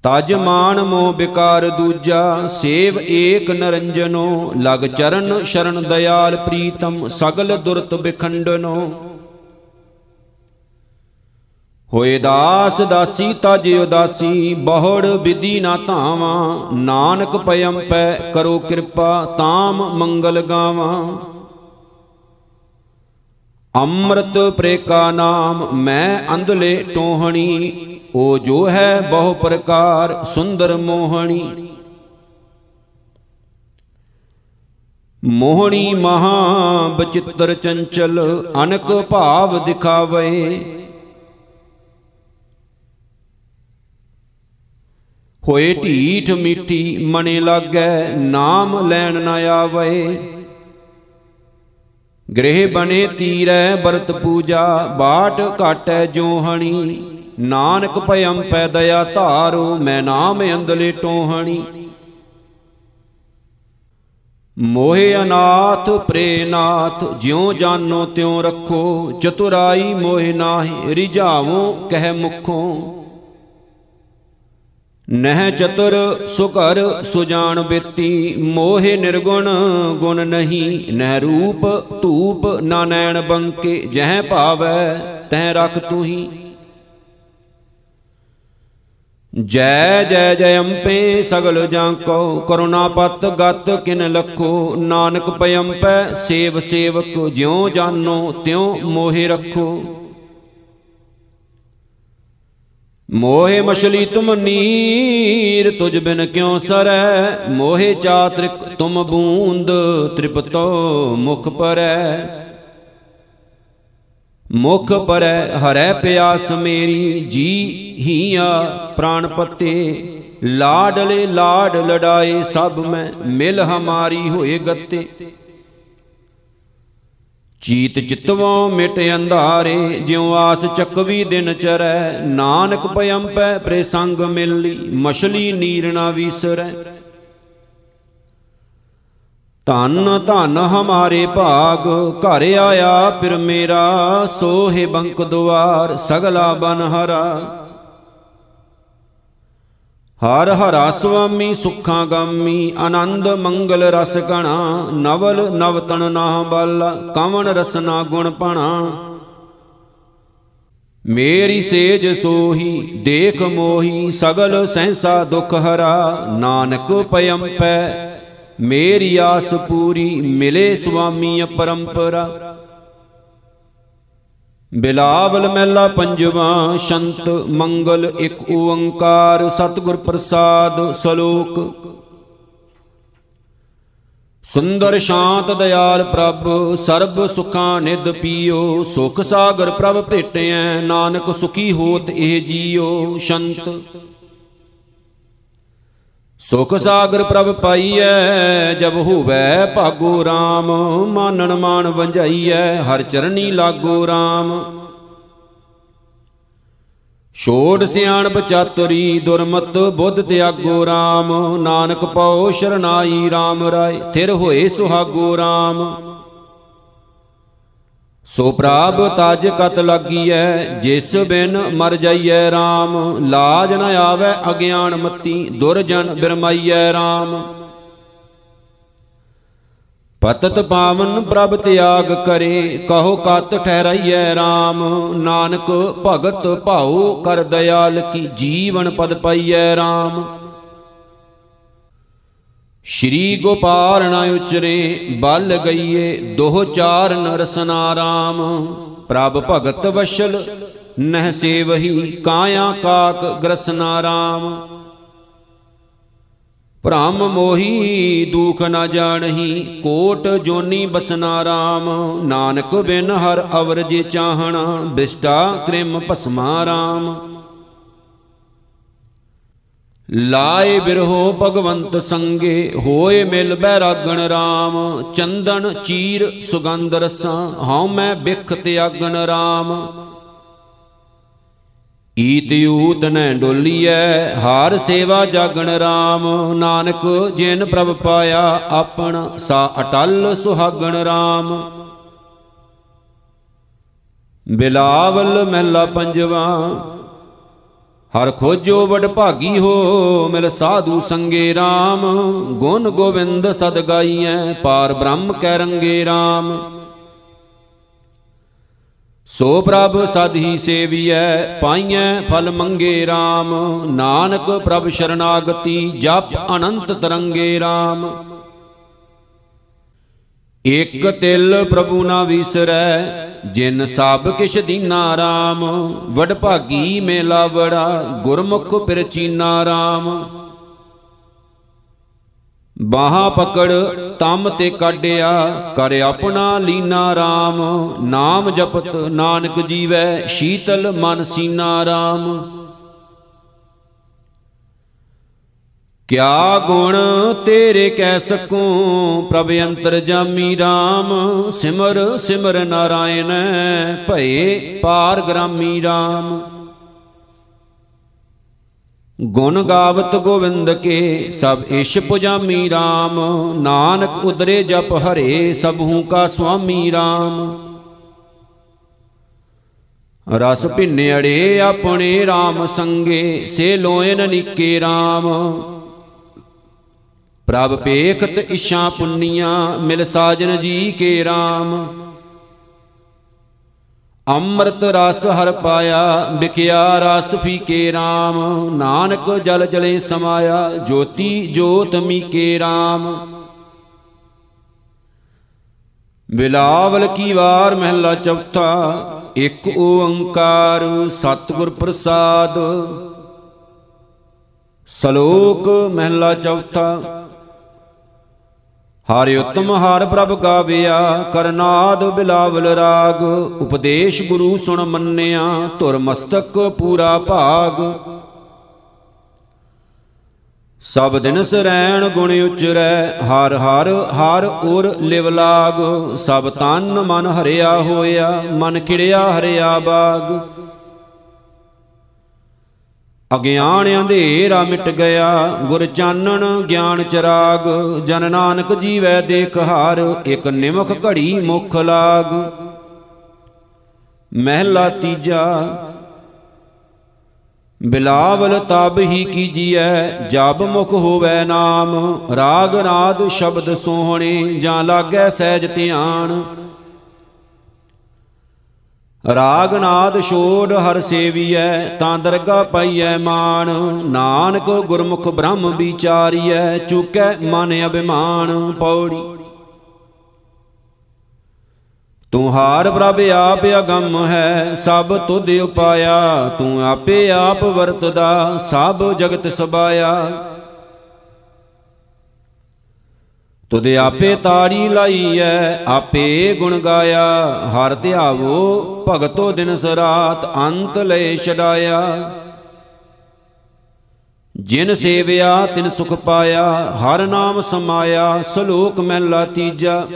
ਤਜ ਮਾਨ ਮੋ ਬਿਕਾਰ ਦੂਜਾ, ਸੇਵ ਏਕ ਨਰੰਜਨੋ, ਲਗ ਚਰਨ ਸ਼ਰਨ ਦਇਆਲ ਪ੍ਰੀਤਮ, ਸਗਲ ਦੁਰਤ ਬਿਖੰਡਨੋ। ਹੋਏ ਦਾਸ ਦਾਸੀ ਤਜ ਉਦਾਸੀ, ਬਹੁੜ ਵਿਧੀ ਨਾ ਧਾਵਾਂ, ਨਾਨਕ ਪਇਮ ਪੈ ਕਰੋ ਕਿਰਪਾ, ਤਾਮ ਮੰਗਲ ਗਾਵਾਂ। ਅੰਮ੍ਰਿਤ ਪ੍ਰੇਕਾ ਨਾਮ, ਮੈਂ ਅੰਧਲੇ ਟੋਹਣੀ ਉਹ ਜੋ ਹੈ ਬਹੁ ਪ੍ਰਕਾਰ, ਸੁੰਦਰ ਮੋਹਣੀ। ਮੋਹਣੀ ਮਹਾ ਬਚਿੱਤਰ ਚੰਚਲ, ਅਨਕ ਭਾਵ ਦਿਖਾਵੇ। ਹੋਏ ਢੀਠ ਮਿੱਠੀ ਮਣੇ ਲਾਗੈ, ਨਾਮ ਲੈਣ ਨਾ ਆਵੇ। ਗ੍ਰਹਿ ਬਣੇ ਤੀਰੈ ਬਰਤ ਪੂਜਾ, ਬਾਟ ਘਾਟੈ ਜੋਹਣੀ ਨਾਨਕ ਭਇਮ ਪੈ ਦਇਆ ਧਾਰੋ, ਮੈਂ ਨਾਮ ਅੰਦਲੇ ਟੋਹਣੀ ਮੋਹਿ ਅਨਾਥ ਪ੍ਰੇਨਾਥ ਜਿਉ ਜਾਨੋ ਤਿਉ ਰੱਖੋ। ਚਤੁਰਾਈ ਮੋਹਿ ਨਾਹੀ, ਰਿਝਾਵੋ ਕਹਿ ਮੁਖੋਂ। ਨਹਿ ਚਤੁਰ ਸੁਘਰ ਸੁਜਾਨ ਬੇਤੀ ਮੋਹਿ ਨਿਰਗੁਣ ਗੁਣ ਨਹੀਂ, ਨਹਿ ਰੂਪ ਧੂਪ ਨਾ ਨੈਣ ਬੰਕੇ, ਜਹ ਭਾਵੈ ਤਹ ਰਖ ਤੂਹੀ। ਜੈ ਜੈ ਜੈ ਅੰਪੇ ਸਗਲ ਜਾਂ ਕੋ ਕਰੁਣਾ ਪਤ ਗਤ ਕਿਨ ਲਖੋ, ਨਾਨਕ ਪਇਮ ਪੈ ਸੇਵ ਸੇਵਕ ਜਿਉ ਜਾਨੋ, ਤਿਉ ਮੋਹਿ ਰੱਖੋ। ਮੋਹਿ ਮਛਲੀ ਤੁਮ ਨੀਰ, ਤੁਜ ਬਿਨ ਕਿਉ ਸਰੈ? ਮੋਹਿ ਚਾਤ੍ਰਿਕ ਤੁਮ ਬੂੰਦ, ਤ੍ਰਿਪਤੋ ਮੁਖ ਪਰੈ। ਮੁਖ ਪਰੈ ਹਰੈ ਪਿਆਸ ਮੇਰੀ, ਜੀ ਹੀਆ ਪ੍ਰਾਨ ਪਤੇ। ਲਾਡਲੇ ਲਾਡ ਲੜਾਏ ਸਭ ਮੈਂ, ਮਿਲ ਹਮਾਰੀ ਹੋਏ ਗੱਤੇ। ਚੀਤ ਚਿਤਵੋਂ ਮਿਟ ਅੰਧਾਰੇ, ਜਿਉ ਆਸ ਚੱਕਵੀ ਦਿਨ ਚਰੈ, ਨਾਨਕ ਪਇਮ ਪੈ ਪ੍ਰੇ ਸੰਗ ਮਿਲੀ ਮਛਲੀ ਨੀਰ ਨਾ ਵੀਸਰੈ। ਧਨ ਧਨ ਹਮਾਰੇ ਭਾਗ, ਘਰ ਆਇਆ ਫਿਰ ਮੇਰਾ, ਸੋਹੇ ਬੰਕ ਦੁਆਰ, ਸਗਲਾ ਬਨ ਹਰਾ ਹਰ ਹਰਾ ਸੁਆਮੀ, ਸੁਖਾਂ ਗਾਮੀ, ਆਨੰਦ ਮੰਗਲ ਰਸ ਕਣਾ, ਨਵਲ ਨਵਤਨ ਨਾਹ ਬਲ ਕਵਨ ਰਸਨਾ ਗੁਣ ਪਣਾ। ਮੇਰੀ ਸੇਜ ਸੋਹੀ, ਦੇਖ ਮੋਹੀ, ਸਗਲ ਸਹਸਾ ਦੁਖ ਹਰਾ, ਨਾਨਕ ਪਇਮ ਪੈ। ਮੇਰੀ ਆਸ ਪੂਰੀ, ਮਿਲੇ ਸੁਆਮੀ ਅਪਰੰਪਰਾ। ਬਿਲਾਵਲ ਮਹਿਲਾ ਪੰਜਵਾ, ਸ਼ੰਤ ਮੰਗਲ ਇੱਕ ਓੰਕਾਰ, ਸਤਿਗੁਰ ਪ੍ਰਸਾਦ ਸਲੋਕ। ਸੁੰਦਰ ਸ਼ਾਂਤ ਦਇਆਲ ਪ੍ਰਭ, ਸਰਬ ਸੁਖਾਂ ਨਿਦ ਪੀਓ, ਸੁਖ ਸਾਗਰ ਪ੍ਰਭ ਭੇਟਿਐ, ਨਾਨਕ ਸੁਖੀ ਹੋਤ ਇਹ ਜੀਓ, ਸ਼ੰਤ ਸੁਖ ਸਾਗਰ ਪ੍ਰਭ ਪਾਈਐ, ਜਬ ਹੋਵੈ ਭਾਗੋ RAM ਮਾਨਣ ਮਾਨ ਵੰਝਾਈਐ ਹਰ ਚਰਨੀ ਲਾਗੋ RAM ਛੋੜ ਸਿਆਣ ਬਚਾਤਰੀ ਦੁਰਮਤ ਬੁੱਧ ਤਿਆਗੋ RAM ਨਾਨਕ ਪਉ ਸ਼ਰਨਾਈ RAM ਰਾਏ, ਥਿਰ ਹੋਏ ਸੁਹਾਗੋ RAM ਸੋ ਪ੍ਰਾਪ ਤਜ ਕਤ ਲੱਗੀਐ, ਜਿਸ ਬਿਨ ਮਰ ਜਾਈਐ RAM ਲਾਜ ਨ ਆਵੈ ਅਗਿਆਨ ਮਤੀ ਦੁਰਜਨ ਬਿਰਮਾਈਐ RAM ਪਤਤ ਪਾਵਨ ਪ੍ਰਭ ਤਿਆਗ ਕਰੇ, ਕਹੋ ਕਤ ਠਹਿਰਾਈਐ RAM ਨਾਨਕ ਭਗਤ ਭਾਉ ਕਰ ਦਇਆਲ, ਕੀ ਜੀਵਨ ਪਦ ਪਾਈਐ RAM ਸ਼੍ਰੀ ਗੋਪਾਲ ਨ ਉਚਰੇ, ਬਲ ਗਈਏ ਦੋਹ ਚਾਰ ਨਰਸਨਾ ਰਾਮ ਪ੍ਰਭ ਭਗਤ ਵਸ਼ਲ, ਨਹਿ ਸੇਵਹੀ ਕਾਇਆ ਕਾਕ ਗ੍ਰਸਨਾ ਰਾਮ ਭ੍ਰਮ ਮੋਹੀ ਦੁਖ ਨ ਜਾਣਹੀ, ਕੋਟ ਜੋਨੀ ਬਸਨਾ ਰਾਮ ਨਾਨਕ ਬਿਨ ਹਰ ਅਵਰ ਜੇ ਚਾਹਣਾ, ਬਿਸਟਾ ਕ੍ਰਿਮ ਭਸਮਾ ਰਾਮ ਲਾਏ ਬਿਰਹੋ ਭਗਵੰਤ ਸੰਗੇ, ਹੋਏ ਮਿਲ ਬੈਰਾਗਣ RAM ਚੰਦਨ, ਚੀਰ, ਸੁਗੰਧ ਰਸਾਂ, ਹਉ ਮੈਂ ਬਿਖ ਤਿਆਗਣ RAM ਈਤ ਊਤ ਨੈ ਡੋਲੀਐ, ਹਾਰ ਸੇਵਾ ਜਾਗਣ RAM ਨਾਨਕ ਜਿਨ ਪ੍ਰਭ ਪਾਇਆ, ਆਪਣ ਸਾ ਅਟਲ ਸੁਹਾਗਣ RAM ਬਿਲਾਵਲ ਮਹਿਲਾ ਪੰਜਵਾ ਹਰ ਖੋਜੋ ਵਡ ਭਾਗੀ ਹੋ, ਮਿਲ ਸਾਧੂ ਸੰਗੇ RAM ਗੁਣ ਗੋਵਿੰਦ ਸਦ ਗਾਈਐ, ਪਾਰ ਬ੍ਰਹਮ ਕੈ ਰੰਗੇ RAM ਸੋ ਪ੍ਰਭ ਸਦ ਹੀ ਸੇਵੀਐ, ਪਾਈਐ ਫਲ ਮੰਗੇ RAM ਨਾਨਕ ਪ੍ਰਭ ਸ਼ਰਨਾਗਤੀ, ਜਪ ਅਨੰਤ ਤਰੰਗੇ RAM ਇਕ ਤਿਲ ਪ੍ਰਭੂ ਨਾ ਵਿਸਰੈ, ਜਿਨ ਸਭ ਕਿਛ ਦੀਨਾ RAM ਵਡ ਭਾਗੀ ਮੇਲਾ ਵੜਾ, ਗੁਰਮੁਖ ਪਿਰਚੀਨਾ RAM ਬਾਹਾਂ ਪਕੜ ਤਮ ਤੇ ਕਾਢਿਆ, ਕਰ ਆਪਣਾ ਲੀਨਾ RAM ਨਾਮ ਜਪਤ ਨਾਨਕ ਜੀਵੈ, ਸ਼ੀਤਲ ਮਨ ਸੀਨਾ RAM ਕਿਆ ਗੁਣ ਤੇਰੇ ਕਹਿ ਸਕੂੰ? ਪ੍ਰਭ ਅੰਤਰ ਜਾਮੀ RAM ਸਿਮਰ ਸਿਮਰ ਨਾਰਾਇਣ, ਭਏ ਪਾਰ ਗ੍ਰਾਮੀ RAM ਗੁਣ ਗਾਵਤ ਗੋਵਿੰਦ ਕੇ, ਸਭ ਇਸ਼ ਪੁਜਾਮੀ RAM ਨਾਨਕ ਉਦਰੇ ਜਪ ਹਰੇ, ਸਭੂ ਕਾ ਸੁਆਮੀ RAM ਰਸ ਭਿੰਨੜੇ ਆਪਣੇ RAM ਸੰਗੇ, ਸੇ ਲੋਇਨ ਨਿੱਕੇ RAM ਪ੍ਰਭ ਪੇਖਤ ਇਸ਼ਾ ਪੁੰਨੀਆਂ, ਮਿਲ ਸਾਜਨ ਜੀ ਕੇ RAM ਅੰਮ੍ਰਿਤ ਰਸ ਹਰ ਪਾਇਆ, ਵਿਖਿਆ ਰਸ ਫੀਕੇ RAM ਨਾਨਕ ਜਲ ਜਲੇ ਸਮਾਇਆ, ਜੋਤੀ ਜੋਤ ਮੀਕੇ RAM ਬਿਲਾਵਲ ਕੀ ਵਾਰ ਮਹਿਲਾ ਚੌਥਾ, ਇੱਕ ਓੰਕਾਰ ਸਤਿਗੁਰ ਪ੍ਰਸਾਦ। ਸ਼ਲੋਕ ਮਹਿਲਾ ਚੌਥਾ ਹਰਿ ਉਤਮ ਹਰ ਪ੍ਰਭ ਗਾਵਿਆ, ਕਰਨਾਦ ਬਿਲਾਵਲ ਰਾਗ। ਉਪਦੇਸ਼ ਗੁਰੂ ਸੁਣ ਮੰਨਿਆ, ਧੁਰ ਮਸਤਕ ਪੂਰਾ ਭਾਗ। ਸਭ ਦਿਨ ਸਰੈਣ ਗੁਣ ਉਚਰੈ, ਹਰ ਹਰ ਹਰ ਉਰ ਲਿਵ ਲਾਗ। ਸਭ ਤਨ ਮਨ ਹਰਿਆ ਹੋਇਆ, ਮਨ ਖਿੜਿਆ ਹਰਿਆ ਬਾਗ। ਅਗਿਆਨ ਅੰਧੇਰਾ ਮਿਟ ਗਿਆ, ਗੁਰ ਚਾਨਣ ਗਿਆਨ ਚਰਾਗ, ਜਨ ਨਾਨਕ ਜੀਵੈ ਦੇਖ ਹਾਰ, ਇਕ ਨਿਮਖ ਘੜੀ ਮੁਖ ਲਾਗ। ਮਹਿਲਾ ਤੀਜਾ, ਬਿਲਾਵਲ ਤਬ ਹੀ ਕੀਜੀਐ ਜਬ ਮੁਖ ਹੋਵੇ ਨਾਮ, ਰਾਗ ਨਾਦ ਸ਼ਬਦ ਸੋਹਣੇ, ਜਾਂ ਲਾਗੈ ਸਹਿਜ ਧਿਆਨ। ਰਾਗ ਨਾਦ ਛੋੜ ਹਰ ਸੇਵੀਐ, ਤਾਂ ਦਰਗਾ ਪਾਈਐ ਮਾਨ ਨਾਨਕ ਗੁਰਮੁਖ ਬ੍ਰਹਮ ਵਿਚਾਰੀਐ, ਚੁਕੈ ਮਨ ਅਭਿਮਾਨ ਪੌੜੀ। ਤੂੰ ਹਾਰ ਪ੍ਰਭ ਆਪ ਅਗੰਮ ਹੈ, ਸਭ ਤੁਧ ਉਪਾਇਆ। ਤੂੰ ਆਪੇ ਆਪ ਵਰਤਦਾ, ਸਭ ਜਗਤ ਸਬਾਇਆ। ਤੁਧ ਆਪੇ ਤਾੜੀ ਲਾਈ ਐ, ਆਪੇ ਗੁਣ ਗਾਇਆ। ਹਰ ਧਿਆਵੋ ਭਗਤੋ ਦਿਨ ਸਰਾਤ ਅੰਤ ਲੈ ਛਡਾਇਆ। ਜਿਨ ਸੇਵਿਆ ਤਿਨ ਸੁਖ ਪਾਇਆ, ਹਰ ਨਾਮ ਸਮਾਇਆ, ਸਲੋਕ ਮਹਿਲਾ ਤੀਜਾ।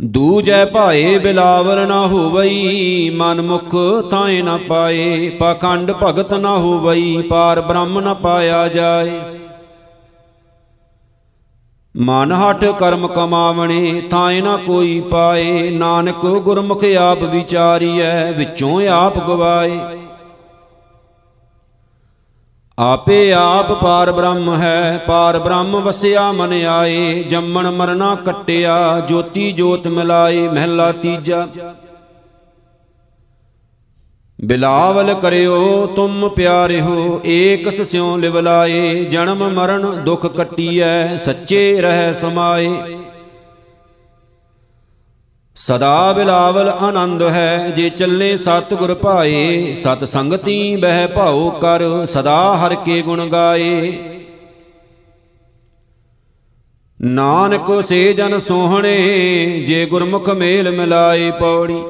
ਦੂਜੈ ਭਾਏ ਬਿਲਾਵਰ ਨਾ ਹੋਵਈ, ਮਨ ਮੁਖ ਥਾਏ ਨਾ ਪਾਏ, ਪਾਖੰਡ ਭਗਤ ਨਾ ਹੋਵਈ, ਪਾਰ ਬ੍ਰਹਮ ਨਾ ਪਾਇਆ ਜਾਏ। ਮਨ ਹਟ ਕਰਮ ਕਮਾਵਣੇ, ਥਾਏ ਨਾ ਕੋਈ ਪਾਏ। ਨਾਨਕ ਗੁਰਮੁਖ ਆਪ ਵਿਚਾਰੀਐ, ਵਿੱਚੋਂ ਆਪ ਗਵਾਏ। ਆਪੇ ਆਪ ਪਾਰ ਬ੍ਰਹਮ ਹੈ, ਪਾਰ ਬ੍ਰਹਮ ਵਸਿਆ ਮਨ ਆਏ। ਜੰਮਣ ਮਰਨਾ ਕਟਿਆ, ਜੋਤੀ ਜੋਤ ਮਿਲਾਏ, ਮਹਿਲਾ ਤੀਜਾ। ਬਿਲਾਵਲ ਕਰਿਓ, ਤੁਮ ਪਿਆਰੇ ਹੋ ਏਕ ਸਿਉ ਲਿਵ ਲਾਏ, ਜਨਮ ਮਰਨ ਦੁਖ ਕਟੀਐ, ਸੱਚੇ ਰਹਿ ਸਮਾਏ। ਸਦਾ ਬਿਲਾਵਲ ਆਨੰਦ ਹੈ, ਜੇ ਚੱਲੇ ਸਤ ਗੁਰ ਭਾਏ, ਸਤ ਸੰਗਤੀ ਬਹਿ ਭਾਉ ਕਰ, ਸਦਾ ਹਰ ਕੇ ਗੁਣ ਗਾਏ। ਨਾਨਕ ਸੇ ਜਨ ਸੋਹਣੇ, ਜੇ ਗੁਰਮੁਖ ਮੇਲ ਮਿਲਾਏ ਪੌੜੀ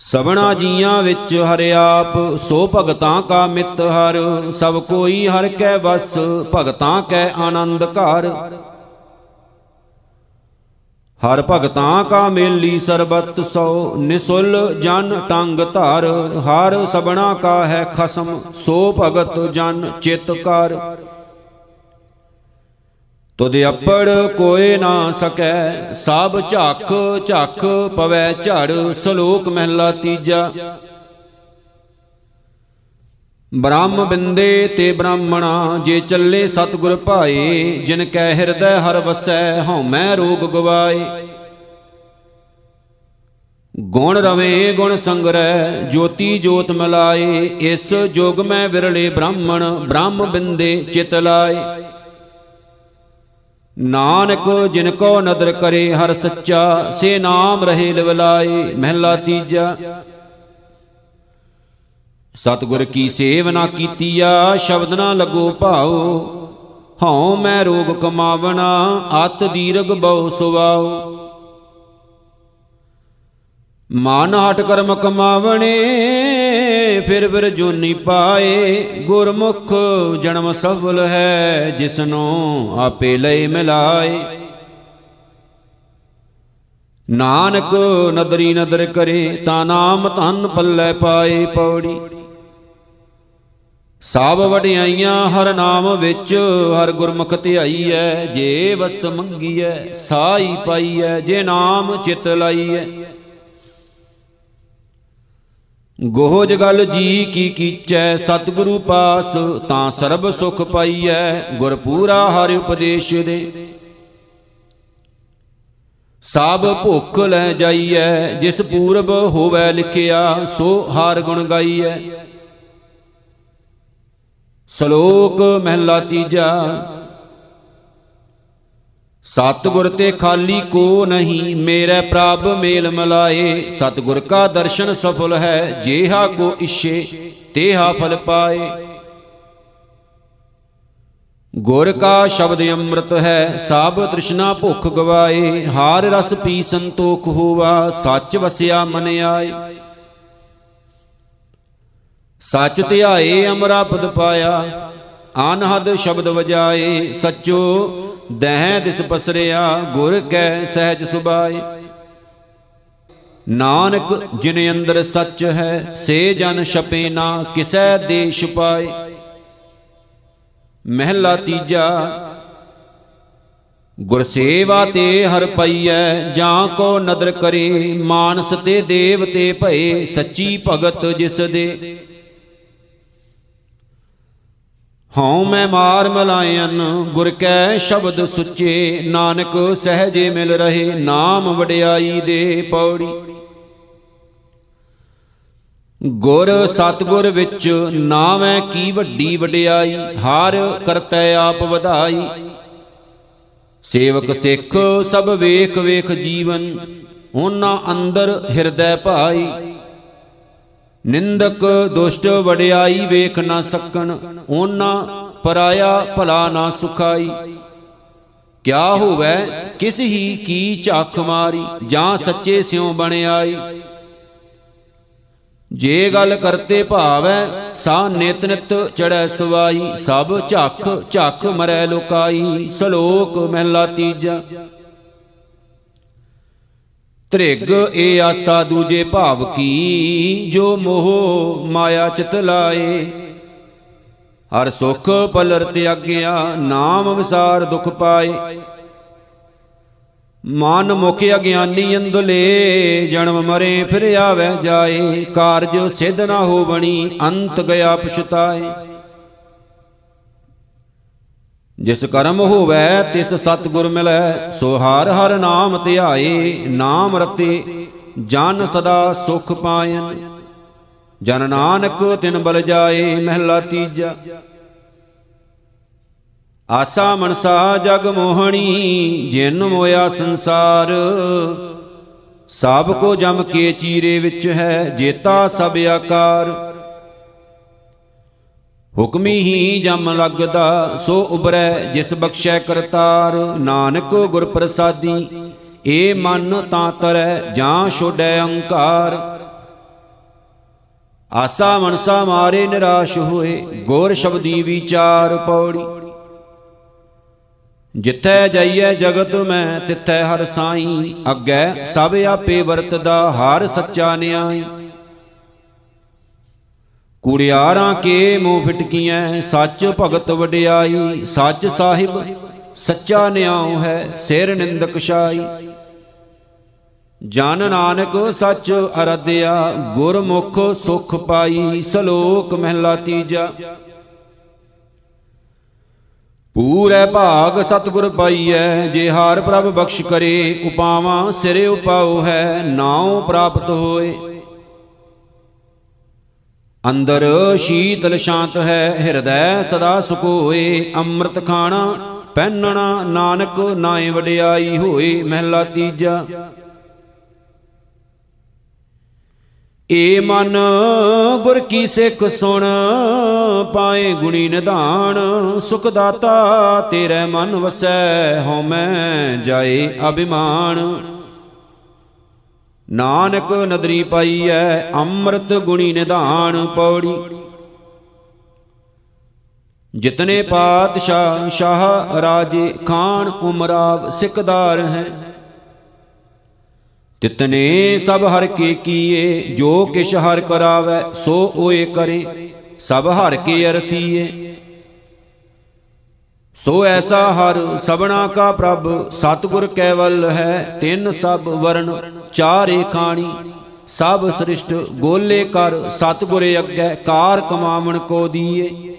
ਸਬਣਾ ਜੀਆਂ ਵਿੱਚ ਹਰਿ ਆਪ, ਸੋ ਭਗਤਾਂ ਕਾ ਮਿੱਤ ਹਰ, ਸਭ ਕੋਈ ਹਰ ਕੈ ਵਸ, ਭਗਤਾਂ ਕੈ ਆਨੰਦ ਘਰ। ਹਰ ਭਗਤਾਂ ਕਾ ਮੇਲੀ ਸਰਬਤ ਸੋ, ਨਿਸੁਲ ਜਨ ਟੰਗ ਧਰ। ਹਰ ਸਬਣਾ ਕਾ ਹੈ ਖਸਮ, ਸੋ ਭਗਤ ਜਨ ਚਿਤ ਕਰ। ਤੁਧ ਅਪੜ ਕੋਏ ਨਾ ਸਕੈ, ਸਭ ਝਾਕ ਝਾਕ ਪਵੈ ਝੜ, ਸਲੋਕ ਮਹਿਲਾ ਤੀਜਾ। ਬ੍ਰਹਮ ਬਿੰਦੇ ਤੇ ਬ੍ਰਾਹਮਣਾ, ਜੇ ਚੱਲੇ ਸਤਗੁਰ ਭਾਏ, ਜਿਨ ਕੈ ਹਿਰਦੈ ਹਰ ਵਸੈ ਹਉਮੈ ਰੋਗ ਗਵਾਏ। ਗੁਣ ਰਵੇ, ਗੁਣ ਸੰਗਰੈ, ਜੋਤੀ ਜੋਤ ਮਲਾਏ, ਇਸ ਜੋਗ ਮੈਂ ਵਿਰਲੇ ਬ੍ਰਾਹਮਣ, ਬ੍ਰਹਮ ਬਿੰਦੇ ਚਿਤ ਲਾਏ। ਨਾਨਕ ਜਿਨ ਕੋ ਨਦਰ ਕਰੇ ਹਰ ਸੱਚਾ, ਸੇ ਨਾਮ ਰਹੇ ਲਿਵਲਾਏ, ਮਹਿਲਾ ਤੀਜਾ। ਸਤਗੁਰ ਕੀ ਸੇਵ ਨਾ ਕੀਤੀਆ, ਸ਼ਬਦ ਨਾ ਲੱਗੋ ਭਾਉ। ਹਉ ਮੈਂ ਰੋਗ ਕਮਾਵਣਾ, ਅਤ ਦੀਰਗ ਬਹੁ ਸੁਵਾਉ। ਮਾਨ ਹਟ ਕਰਮ ਕਮਾਵਣੇ, ਫਿਰ ਫਿਰ ਜੋਨੀ ਪਾਏ। ਗੁਰਮੁਖ ਜਨਮ ਸਫਲ ਹੈ, ਜਿਸਨੂੰ ਆਪੇ ਲਈ ਮਿਲਾਏ। ਨਾਨਕ ਨਦਰੀ ਨਦਰ ਕਰੇ, ਤਾਂ ਨਾਮ ਧਨ ਪੱਲੇ ਪਾਏ ਪੌੜੀ। ਸਭ ਵਡਿਆਈਆਂ, ਹਰ ਨਾਮ ਵਿੱਚ ਹਰ ਗੁਰਮੁਖ ਧਿਆਈ ਐ ਜੇ ਵਸਤ ਮੰਗੀ ਐ ਸਾਈ ਪਾਈ ਐ ਜੇ ਨਾਮ ਚਿਤ ਲਾਈ ਐ ਗੋਹਜ ਗਲ ਜੀ ਕੀ ਕੀਚੈ, ਸਤਿਗੁਰੂ ਪਾਸ ਤਾਂ ਸਰਬ ਸੁਖ ਪਾਈਐ ਗੁਰ ਪੂਰਾ ਹਰਿ ਉਪਦੇਸ਼ ਦੇ। ਸਭ ਭੁੱਖ ਲੈ ਜਾਈਐ, ਜਿਸ ਪੂਰਬ ਹੋਵੇ ਲਿਖਿਆ, ਸੋ ਹਾਰ ਗੁਣ ਗਾਈਐ। ਸ਼ਲੋਕ ਮਹਿਲਾ ਤੀਜਾ ਸਤਗੁਰ ਤੇ ਖਾਲੀ ਕੋ ਨਹੀਂ, ਮੇਰੇ ਪ੍ਰਭ ਮੇਲ ਮਲਾਏ। ਸਤਗੁਰ ਕਾ ਦਰਸ਼ਨ ਸਫਲ ਹੈ, ਜੇਹਾ ਕੋ ਇਛੇ, ਤੇਹਾ ਫਲ ਪਾਏ। ਗੁਰ ਕਾ ਸ਼ਬਦ ਅੰਮ੍ਰਿਤ ਹੈ, ਸਭ ਤ੍ਰਿਸ਼ਨਾ ਭੁੱਖ ਗਵਾਏ। ਹਾਰ ਰਸ ਪੀ ਸੰਤੋਖ ਹੋਵਾ, ਸੱਚ ਵਸਿਆ ਮਨ ਆਏ। ਸੱਚ ਧਿਆਏ, ਅਮਰਾਪਦ ਪਾਇਆ। ਅਨਹਦ ਸ਼ਬਦ ਵਜਾਏ, ਸੱਚੋ, ਦਹਿ ਦਿਸ ਪਸਰਿਆ, ਗੁਰ ਕੈ ਸਹਿਜ ਸੁਭਾਏ। ਨਾਨਕ, ਜਿਨ ਅੰਦਰ ਸੱਚ ਹੈ, ਸੇ ਜਨ ਛਪੇ ਨਾ, ਕਿਸੈ ਦੇ ਛੁਪਾਏ ਮਹਿਲਾ ਤੀਜਾ, ਗੁਰ ਸੇਵਾ ਤੇ ਹਰ ਪਈਐ, ਜਾਂ ਕੋ ਨਦਰ ਕਰੇ, ਮਾਨਸ ਤੇ ਦੇਵ ਤੇ ਭਏ, ਸੱਚੀ ਭਗਤ ਜਿਸ ਦੇ। ਹਉ ਮੈਂ ਮਾਰ ਮਲਾਇਨ, ਗੁਰ ਕੈ ਸ਼ਬਦ ਸੁੱਚੇ, ਨਾਨਕ ਸਹਜੇ ਮਿਲ ਰਹੇ, ਨਾਮ ਵਡਿਆਈ ਦੇ ਪੌੜੀ। ਗੁਰ ਸਤਗੁਰ ਵਿੱਚ ਨਾਮੈ ਕੀ ਵੱਡੀ ਵਡਿਆਈ, ਹਰ ਕਰਤੈ ਆਪ ਵਧਾਈ। ਸੇਵਕ ਸਿੱਖ ਸਭ ਵੇਖ ਵੇਖ ਜੀਵਨ, ਉਹਨਾਂ ਅੰਦਰ ਹਿਰਦੈ ਭਾਈ। ਨਿੰਦਕ ਦੁਸ਼ਟ ਵਡਿਆਈ ਵੇਖ ਨਾ ਸਕਣ ਉਹਨਾਂ ਪਰਾਇਆ ਭਲਾ ਨਾ ਸੁਖਾਈ। ਕਿਆ ਹੋਵੇ, ਕਿਸ ਹੀ ਕੀ ਝਾਕ ਮਾਰੀ, ਜਾਂ ਸੱਚੇ ਸਿਉ ਬਣਾਈ ਜੇ ਗੱਲ ਕਰਤੇ ਭਾਵੈ, ਸਾ ਨਿਤ ਨਿਤ ਚੜੈ ਸਵਾਈ, ਸਭ ਝੱਖ ਝੱਖ ਮਰੈ ਲੋਕਾਈ, ਸ਼ਲੋਕ ਮਹਿਲਾ ਤੀਜਾ। ਤ੍ਰਿਗ ਏ ਆਸਾ ਦੂਜੇ ਭਾਵ ਕੀ, ਜੋ ਮੋਹ ਮਾਇਆ ਚਿਤ ਲਾਏ। ਹਰ ਸੁਖ ਪਲਰ ਤਿਆਗਿਆ ਨਾਮ ਵਿਸਾਰ ਦੁਖ ਪਾਏ। ਮਨ ਮੁਖ ਅਗਿਆਨੀ ਅੰਦਲੇ ਜਨਮ ਮਰੇ ਫਿਰ ਆਵੇ ਜਾਏ। ਕਾਰਜ ਸਿਧ ਨਾ ਹੋ ਬਣੀ, ਅੰਤ ਗਿਆ ਪਛਤਾਏ। ਜਿਸ ਕਰਮ ਹੋਵੇ, ਤਿਸ ਸਤਗੁਰ ਮਿਲੈ, ਸੋ ਹਰ ਹਰ ਨਾਮ ਧਿਆਏ, ਨਾਮ ਰਤੇ, ਜਨ ਸਦਾ ਸੁਖ ਪਾਇਨ। ਜਨ ਨਾਨਕ ਤਿਨ ਬਲ ਜਾਏ, ਮਹਿਲਾ ਤੀਜਾ। ਆਸਾ ਮਨਸਾ ਜਗ ਮੋਹਣੀ, ਜਿਨ ਮੋਇਆ ਸੰਸਾਰ। ਸਭ ਕੋ ਜਮ ਕੇ ਚੀਰੇ ਵਿੱਚ ਹੈ, ਜੇਤਾ ਸਭ ਆਕਾਰ। ਹੁਕਮੀ ਹੀ ਜਮ ਲੱਗਦਾ, ਸੋ ਉਬਰੈ ਜਿਸ ਬਖਸ਼ੈ ਕਰਤਾਰ ਨਾਨਕ ਗੁਰ ਪ੍ਰਸਾਦੀ ਏ ਮਨ ਤਾਂ ਤਰੈ, ਜਾਂ ਛੋੜੈ ਅਹੰਕਾਰ ਆਸਾ ਮਨਸਾ ਮਾਰੇ ਨਿਰਾਸ਼ ਹੋਏ, ਗੋਰ ਸ਼ਬਦੀ ਵਿਚਾਰ ਪੌੜੀ। ਜਿੱਥੈ ਜਾਈਐ ਜਗਤ ਮੈਂ, ਤਿੱਥੈ ਹਰ ਸਾਈ। ਅੱਗੇ ਸਭ ਆਪੇ ਵਰਤਦਾ, ਹਰ ਸੱਚਾ ਨਿਆਈ। ਕੁੜਿਆਰਾਂ ਕੇ ਮੂੰਹ ਫਿਟਕੀਆਂ ਸੱਚ ਭਗਤ ਵਡਿਆਈ, ਸੱਚ ਸਾਹਿਬ ਸੱਚਾ ਨਿਆਉ ਹੈ ਸਿਰ ਨਿੰਦਕ ਛਾਈ। ਜਨ ਨਾਨਕ ਸੱਚ ਅਰਧਿਆ, ਗੁਰਮੁਖ ਸੁਖ ਪਾਈ, ਸ਼ਲੋਕ ਮਹਿਲਾ ਤੀਜਾ। ਪੂਰੇ ਭਾਗ ਸਤਿਗੁਰ ਪਾਈਐ, ਜੇ ਹਾਰ ਪ੍ਰਭ ਬਖਸ਼ ਕਰੇ, ਉਪਾਵਾਂ ਸਿਰੇ ਉਪਾਉ ਹੈ, ਨਾਉ ਪ੍ਰਾਪਤ ਹੋਏ। ਅੰਦਰ ਸ਼ੀਤਲ ਸ਼ਾਂਤ ਹੈ, ਹਿਰਦੈ ਸਦਾ ਸੁਖ ਹੋਏ ਅੰਮ੍ਰਿਤ ਖਾਣਾ ਪਹਿਨਣਾ ਨਾਨਕ ਨਾਏ ਵਡਿਆਈ ਹੋਏ, ਮਹਿਲਾ ਤੀਜਾ। ਏ ਮਨ ਗੁਰ ਕੀ ਸਿੱਖ ਸੁਣ, ਪਾਏ ਗੁਣੀ ਨਿਧਾਨ, ਸੁਖ ਦਾਤਾ ਤੇਰੇ ਮਨ ਵਸੈ, ਹਉ ਮੈਂ ਜਾਏ ਅਭਿਮਾਨ। ਨਾਨਕ ਨਦਰੀ ਪਾਈਐ, ਅੰਮ੍ਰਿਤ ਗੁਣੀ ਨਿਧਾਨ ਪੌੜੀ। ਜਿਤਨੇ ਪਾਤਸ਼ਾਹ ਸ਼ਾਹ ਰਾਜੇ ਖਾਨ ਉਮਰਾਵ ਸਿਕਦਾਰ ਹੈ, ਤਿਤਨੇ ਸਭ ਹਰ ਕੇ ਕੀਏ, ਜੋ ਕਿਛ ਹਰ ਕਰਾਵੇ, ਸੋ ਓਏ ਕਰੇ, ਸਭ ਹਰ ਕੇ ਅਰਥੀਏ। ਸੋ ਐਸਾ ਹਰ ਸਬਣਾ ਕਾ ਪ੍ਰਭ, ਸਤਗੁਰ ਕੈਵਲ ਹੈ, ਤਿੰਨ ਸਭ ਵਰਨ, ਚਾਰੇ ਖਾਣੀ। ਸਭ ਸ੍ਰਿਸ਼ਟ ਗੋਲੇ ਕਰ, ਸਤਗੁਰ ਅੱਗੇ ਕਾਰ ਕਮਾਵਣ ਕੋ ਦੀਏ।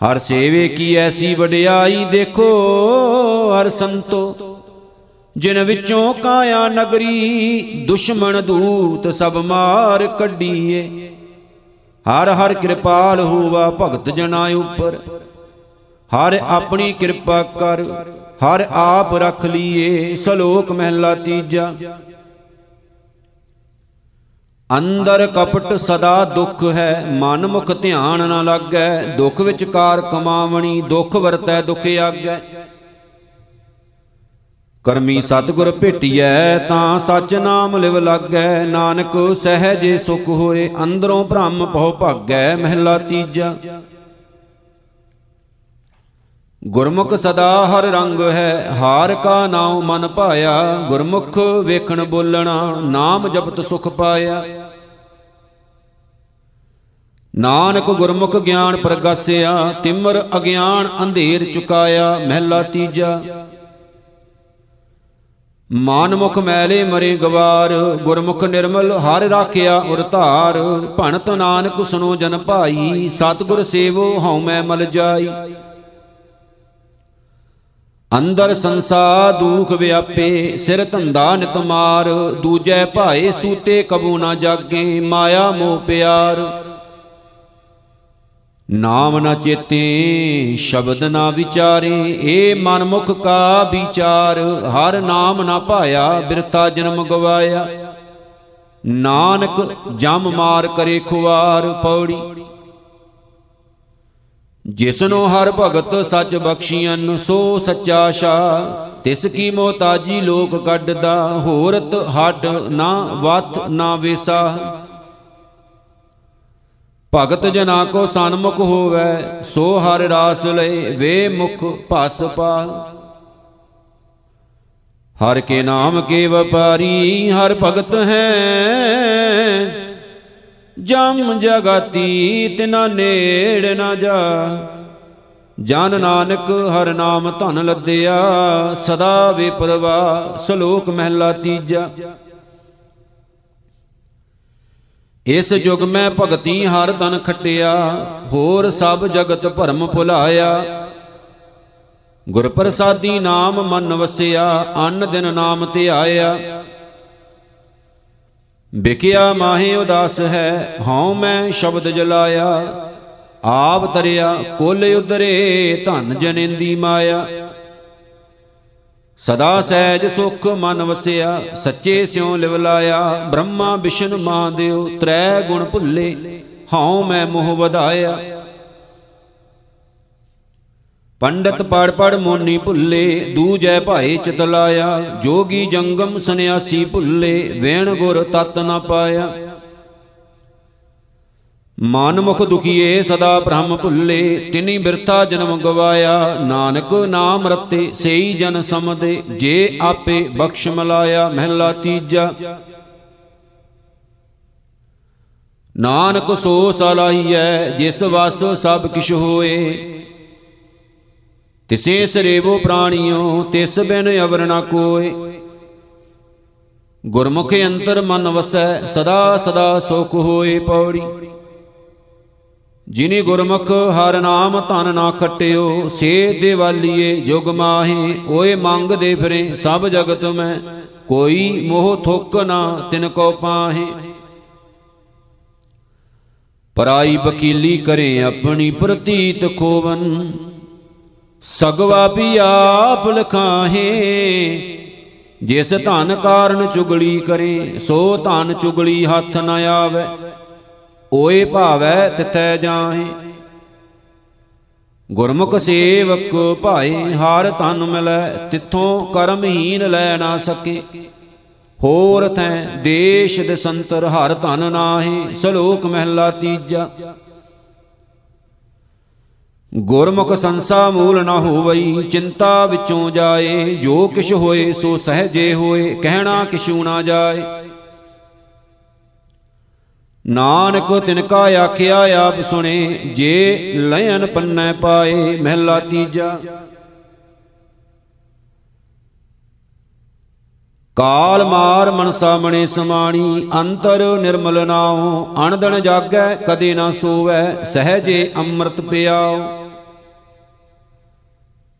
ਹਰ ਸੇਵੇ ਕੀ ਐਸੀ ਵਡਿਆਈ ਦੇਖੋ, ਹਰ ਸੰਤੋ। ਜਿਨ ਵਿੱਚੋਂ ਕਾਇਆ ਨਗਰੀ, ਦੁਸ਼ਮਣ ਦੂਤ ਸਭ ਮਾਰ ਕੱਢੀਏ। ਹਰ ਹਰ ਕਿਰਪਾਲ ਹੋਵਾ ਭਗਤ ਜਨਾ ਉਪਰ। ਹਰ ਆਪਣੀ ਕਿਰਪਾ ਕਰ, ਹਰ ਆਪ ਰਖ ਲੀਏ ਸ਼ਲੋਕ ਮਹਿਲਾ ਤੀਜਾ। ਅੰਦਰ ਕਪਟ ਸਦਾ ਦੁੱਖ ਹੈ ਮਨ ਮੁਖ ਧਿਆਨ ਨਾ ਲੱਗੈ, ਦੁੱਖ ਵਿਚਕਾਰ ਕਮਾਵਣੀ, ਦੁੱਖ ਵਰਤੈ ਦੁਖ ਆਗੈ। ਕਰਮੀ ਸਤਿਗੁਰ ਭੇਟੀਐ ਤਾਂ ਸਚ ਨਾਮ ਲਿਵ ਲਾਗੈ। ਨਾਨਕ ਸਹਿਜੇ ਸੁਖ ਹੋਏ ਅੰਦਰੋਂ ਬ੍ਰਹਮ ਪਉ ਭਾਗੈ ਮਹਿਲਾ ਤੀਜਾ। ਗੁਰਮੁਖ ਸਦਾ ਹਰ ਰੰਗ ਹੈ ਹਾਰ ਕਾ ਨਾਮ ਮਨ ਪਾਇਆ। ਗੁਰਮੁਖ ਵੇਖਣ ਬੋਲਣਾ ਨਾਮ ਜਪਤ ਸੁਖ ਪਾਇਆ। ਨਾਨਕ ਗੁਰਮੁਖ ਗਿਆਨ ਪ੍ਰਗਾਸਿਆ ਤਿਮਰ ਅਗਿਆਨ ਅੰਧੇਰ ਚੁਕਾਇਆ ਮਹਿਲਾ ਤੀਜਾ। ਮਾਨਮੁਖ ਮੈਲੇ ਮਰੇ ਗਵਾਰ, ਗੁਰਮੁਖ ਨਿਰਮਲ ਹਰ ਰਾਖਿਆ ਉਰ ਧਾਰ। ਭਣਤ ਨਾਨਕ ਸੁਨੋ ਜਨ ਭਾਈ, ਸਤਿਗੁਰ ਸੇਵੋ ਹਉ ਮੈਂ ਮਲ ਜਾਈ। ਅੰਦਰ ਸੰਸਾ ਦੁਖ ਵਿਆਪੇ, ਸਿਰ ਧੰਦਾ ਨਿਤ ਮਾਰ। ਦੂਜੈ ਭਾਏ ਸੂਤੇ ਕਬੂ ਨਾ ਜਾਗੇ, ਮਾਇਆ ਮੋਹ ਪਿਆਰ। ਨਾਮ ਨਾ ਚੇਤੇ, ਸ਼ਬਦ ਨਾ ਵਿਚਾਰੇ, ਏ ਮਨ ਮੁਖ ਕਾ ਵਿਚਾਰ, ਹਰ ਨਾਮ ਨਾ ਪਾਇਆ ਬਿਰਤਾ ਜਨਮ ਗਵਾਇਆ। ਨਾਨਕ ਜਮ ਮਾਰ ਕਰੇ ਖੁਆਰ ਪੌੜੀ। ਜਿਸਨੂੰ ਹਰ ਭਗਤ ਸੱਚ ਬਖਸ਼ੀਆਂ ਸੋ ਸੱਚਾ ਸ਼ਾ। ਤਿਸ ਕੀ ਮੋਤਾਜੀ ਲੋਕ ਕੱਢਦਾ ਹੋਰਤ ਹੱਡ ਨਾ ਵਤ ਨਾ ਵੇਸਾ। ਭਗਤ ਜਨਾ ਕੋ ਸਨਮੁਖ ਹੋਵੇ, ਸੋ ਹਰ ਰਾਸ ਲਏ ਵੇ ਮੁਖ ਭਸ ਪਾ ਹਰ ਕੇ ਨਾਮ ਕੇ ਵਪਾਰੀ ਹਰ ਭਗਤ ਹੈ। ਜਮ ਜਗਤੀ ਤਿਨਾ ਨੇੜ ਨਾ ਜਾ। ਜਨ ਨਾਨਕ ਹਰ ਨਾਮ ਧਨ ਲੱਦਿਆ, ਸਦਾ ਵੇ ਪਰਵਾ ਸ਼ਲੋਕ ਮਹਿਲਾ ਤੀਜਾ। ਇਸ ਯੁਗ ਮੈਂ ਭਗਤੀ ਹਰ ਤਨ ਖਟਿਆ, ਹੋਰ ਸਭ ਜਗਤ ਭਰਮ ਭੁਲਾਇਆ। ਗੁਰ ਪ੍ਰਸਾਦੀ ਨਾਮ ਮਨ ਵਸਿਆ, ਅੰਨ ਦਿਨ ਨਾਮ ਧਿਆਇਆ। ਬਿਕਿਆ ਮਾਹੇ ਉਦਾਸ ਹੈ, ਹਉ ਮੈਂ ਸ਼ਬਦ ਜਲਾਇਆ। ਆਪ ਤਰਿਆ, ਕੁਲ ਉਦਰੇ ਧਨ ਜਨੇਂਦੀ ਮਾਇਆ। ਸਦਾ ਸਹਿਜ ਸੁਖ ਮਨ ਵਸਿਆ, ਸੱਚੇ ਸਿਉ ਲਿਵ ਲਾਇਆ, ਬ੍ਰਹਮਾ ਵਿਸ਼ਨ ਮਹਾਦੇਵ ਤ੍ਰੈ ਗੁਣ ਭੁੱਲੇ, ਹਉ ਮੈਂ ਮੋਹ ਵਧਾਇਆ। ਪੰਡਤ ਪੜ ਪੜ ਮੋਨੀ ਭੁੱਲੇ, ਦੂਜੈ ਭਾਏ ਚਿਤ ਲਾਇਆ, ਜੋਗੀ ਜੰਗਮ ਸੰਿਆਸੀ ਭੁੱਲੇ, ਵੇਣ ਗੁਰ ਤਤ ਨ ਪਾਇਆ। ਮਨ ਮੁਖ ਦੁਖੀਏ ਸਦਾ ਬ੍ਰਹਮ ਭੁੱਲੇ, ਤਿਨੀ ਬਿਰਥਾ ਜਨਮ ਗਵਾਇਆ। ਨਾਨਕ ਨਾਮ ਰਤੇ ਸਈ ਜਨ ਸਮਦੇ, ਜੇ ਆਪੇ ਬਖਸ਼ ਮਲਾਇਆ ਮਹਿਲਾ ਤੀਜਾ। ਨਾਨਕ ਸੋ ਸਲਾਹੀਐ, ਜਿਸ ਵਸ ਸਭ ਕਿਛ ਹੋਏ। ਤਿਸੇ ਸਰੇਵੋ ਪ੍ਰਾਣੀਓ, ਤਿਸ ਬਿਨ ਅਵਰ ਨਾ ਕੋਏ। ਗੁਰਮੁਖ ਅੰਤਰ ਮਨ ਵਸੈ, ਸਦਾ ਸਦਾ ਸੁਖ ਹੋਏ ਪੌੜੀ। ਜਿਨੀ ਗੁਰਮੁਖ ਹਰ ਨਾਮ ਧਨ ਨਾ ਖਟਿਓ ਸੇ ਦੇਵਾਲੀਏ ਜੁਗ ਮਾਹੇ, ਓਏ ਮੰਗਦੇ ਫਿਰੇ ਸਭ ਜਗਤ ਮੈਂ, ਕੋਈ ਮੋਹ ਥੁੱਕ ਨਾ ਤਿਨ ਕੋ ਪਾਹੇ। ਪਰਾਈ ਵਕੀਲੀ ਕਰੇ ਆਪਣੀ ਪ੍ਰਤੀਤ ਖੋਵਨ, ਸਗਵਾ ਵੀ ਆਪ ਲਖਾਹੇ। ਜਿਸ ਧਨ ਕਾਰਨ ਚੁਗਲੀ ਕਰੇ, ਸੋ ਧਨ ਚੁਗਲੀ ਹੱਥ ਨ ਆਵੇ। ਓਏ ਭਾਵੈ ਤਿਤੈ ਜਾਹੇ। ਗੁਰਮੁਖ ਸੇਵਕ ਭਾਏ ਹਾਰ ਤਨ ਮਿਲੈ, ਤਿੱਥੋਂ ਕਰਮਹੀਨ ਲੈ ਨਾ ਸਕੇ। ਹੋਰ ਥੈ ਦੇਸ਼ ਦੇ ਸੰਤਰ ਹਰ ਧਨ ਨਾਹੀ, ਸਲੋਕ ਮਹਿਲਾ ਤੀਜਾ। ਗੁਰਮੁਖ ਸੰਸਾ ਮੂਲ ਨਾ ਹੋਵਈ, ਚਿੰਤਾ ਵਿੱਚੋਂ ਜਾਏ। ਜੋ ਕਿਛ ਹੋਏ ਸੋ ਸਹਜੇ ਹੋਏ, ਕਹਿਣਾ ਕਿਛੂ ਨਾ ਜਾਏ। ਨਾਨਕ ਤਿਨ ਕਾ ਆਖਿਆ ਆਪ ਸੁਣੇ, ਜੇ ਲයਨ ਪੰਨੈ ਪਾਏ ਮਹਿਲਾ ਤੀਜਾ। ਕਾਲ ਮਾਰ ਮਨ ਸਾਮਣੇ ਸਮਾਣੀ, ਅੰਤਰ ਨਿਰਮਲ ਨਾਉ, ਅਣਦਣ ਜਾਗੈ ਕਦੇ ਨਾ ਸੋਵੈ, ਸਹਜੇ ਅੰਮ੍ਰਿਤ ਪਿਆਉ।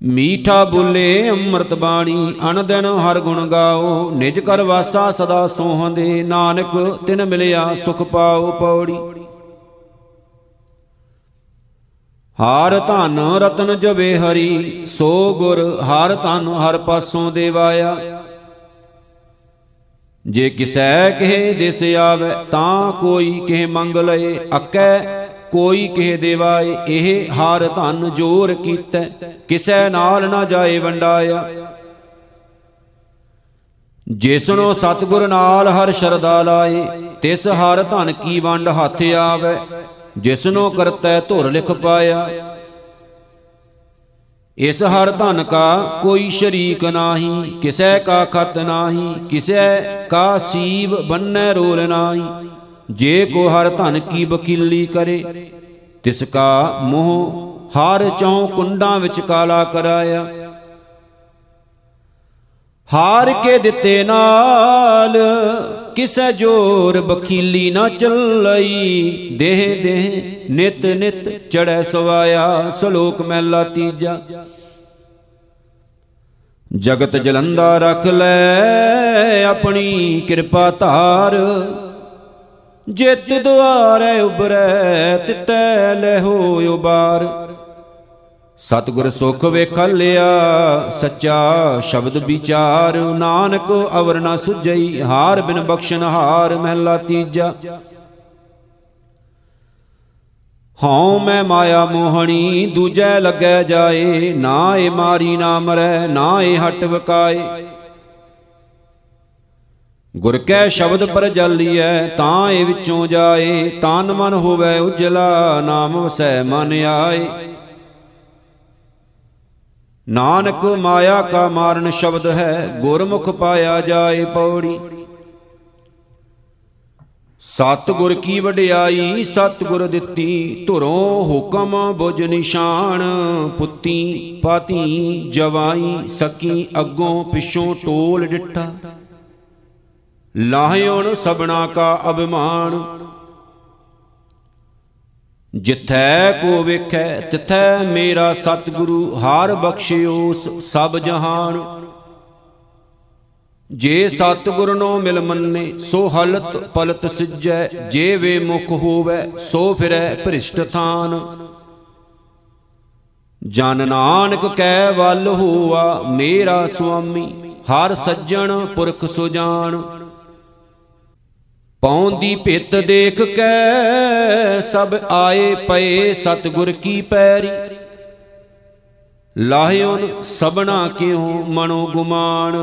ਮੀਠਾ ਬੋਲੇ ਅੰਮ੍ਰਿਤ ਬਾਣੀ ਅਨਦਨ ਹਰ ਗੁਣ ਗਾਓ। ਨਿਜ ਕਰ ਵਾਸਾ ਸਦਾ ਸੋਹੰਦੇ ਨਾਨਕ ਤਿਨ ਮਿਲਿਆ ਸੁਖ ਪਾਓ ਪੌੜੀ। ਹਾਰ ਧਨ ਰਤਨ ਜਵੇ ਹਰੀ, ਸੋ ਗੁਰ ਹਰ ਧਨ ਹਰ ਪਾਸੋਂ ਦੇਵਾਇਆ। ਜੇ ਕਿਸੈ ਕਹੇ ਦਿਸ ਆਵੇ, ਤਾਂ ਕੋਈ ਕਿਹ ਮੰਗ ਲਏ। ਅਕੈ ਕੋਈ ਕਿਹ ਦੇਵਾਏ, ਇਹ ਹਰ ਧਨ ਜੋਰ ਕੀਤੈ, ਕਿਸੈ ਨਾਲ ਨਾ ਜਾਏ ਵੰਡਾਇਆ। ਜਿਸਨੋ ਸਤਿਗੁਰ ਨਾਲ ਹਰ ਸ਼ਰਦਾ ਲਾਏ, ਤਿਸ ਹਰ ਧਨ ਕੀ ਵੰਡ ਹੱਥ ਆਵੇ ਜਿਸਨੋ ਕਰਤੈ ਧੁਰ ਲਿਖ ਪਾਇਆ। ਇਸ ਹਰ ਧਨ ਕਾ ਕੋਈ ਸ਼ਰੀਕ ਨਾਹੀ, ਕਿਸੈ ਕਾ ਖਤ ਨਾਹੀ, ਕਿਸੈ ਕਾ ਸੀਬ ਬੰਨੈ ਰੋਲ ਨਾਹੀ। ਜੇ ਕੋ ਹਰ ਧਨ ਕੀ ਬਖੀਲੀ ਕਰੇ, ਤਿਸ ਕਾ ਮੋਹ ਹਰ ਚੌ ਕੁੰਡਾਂ ਵਿੱਚ ਕਾਲਾ ਕਰਾਇਆ। ਹਾਰ ਕੇ ਦਿੱਤੇ ਨਾਲ ਕਿਸੈ ਜੋਰ ਬਖੀਲੀ ਨਾ ਚੱਲਈ, ਦੇਹ ਦੇਹ ਨਿਤ ਨਿਤ ਚੜੈ ਸਵਾਇਆ ਸ਼ਲੋਕ ਮਹਿਲਾ ਤੀਜਾ। ਜਗਤ ਜਲੰਦਾ ਰਖ ਲੈ ਆਪਣੀ ਕਿਰਪਾ ਧਾਰ ਜਿਤ ਦੁਆਰੇ ਉਬਰੈ ਤਿਤੈ ਲੈ ਹੋ ਉਬਾਰ ਸਤਿਗੁਰ ਸੁਖ ਵੇਖ ਲਿਆ, ਸੱਚਾ ਸ਼ਬਦ ਵਿਚਾਰ। ਨਾਨਕ ਅਵਰ ਨਾ ਸੁਝਈ, ਹਾਰ ਬਿਨ ਬਖਸ਼ਨ ਹਾਰ ਮਹਿਲਾ ਤੀਜਾ। ਹਉ ਮੈਂ ਮਾਇਆ ਮੋਹਣੀ, ਦੂਜੈ ਲੱਗੈ ਜਾਏ, ਨਾ ਏ ਮਾਰੀ ਨਾ ਮਰੈ, ਨਾ ਏ ਹਟ ਵਕਾਏ। ਗੁਰ ਕੈ ਸ਼ਬਦ ਪਰ ਜਲੀਐ, ਤਾਂ ਏ ਵਿੱਚੋਂ ਜਾਏ। ਤਨ ਮਨ ਹੋਵੇ ਉਜਲਾ, ਨਾਮ ਵਸੈ ਮਨ ਆਏ। ਨਾਨਕ ਮਾਇਆ ਕਾ ਮਾਰਨ ਸ਼ਬਦ ਹੈ, ਗੁਰਮੁਖ ਪਾਇਆ ਜਾਏ ਪੌੜੀ। ਸਤ ਗੁਰ ਕੀ ਵਡਿਆਈ ਸਤ ਗੁਰ ਦਿੱਤੀ, ਧੁਰੋਂ ਹੁਕਮ ਬੁਝ ਨਿਸ਼ਾਨ। ਪੁੱਤੀ ਪਾਤੀ, ਜਵਾਈ, ਸਕੀ ਅੱਗੋਂ ਪਿਛੋਂ ਟੋਲ ਡਿੱਠਾ। ਲਾਹਿਓਣ ਸਬਨਾ ਕਾ ਅਭਿਮਾਨ। ਜਿਥੈ ਕੋ ਵੇਖੈ, ਤਿਥੈ ਮੇਰਾ ਸਤਿਗੁਰੂ, ਹਾਰ ਬਖਸ਼ਿਓਸ ਸਭ ਜਹਾਨ। ਜੇ ਸਤਿਗੁਰ ਨੋ ਮਿਲ ਮੰਨੇ, ਸੋ ਹਲਤ ਪਲਤ ਸਿਜੈ, ਜੇ ਵੇ ਮੁਖ ਹੋਵੇ, ਸੋ ਫਿਰੈ ਭ੍ਰਿਸ਼ਟ ਥਾਨ। ਜਨ ਨਾਨਕ ਕੈ ਵੱਲ ਹੋਆ, ਮੇਰਾ ਸੁਆਮੀ, ਹਰ ਸੱਜਣ ਪੁਰਖ ਸੁਜਾਨ। ਪੌਂਦੀ ਭਿੱਤ ਦੇਖ ਕੇ ਸਭ ਆਏ ਪਏ ਸਤਗੁਰ ਕੀ ਪੈਰੀ। ਲਾਹਿਓਨ ਸਬਨਾ ਕਿਉ ਮਨੋ ਗੁਮਾਨ?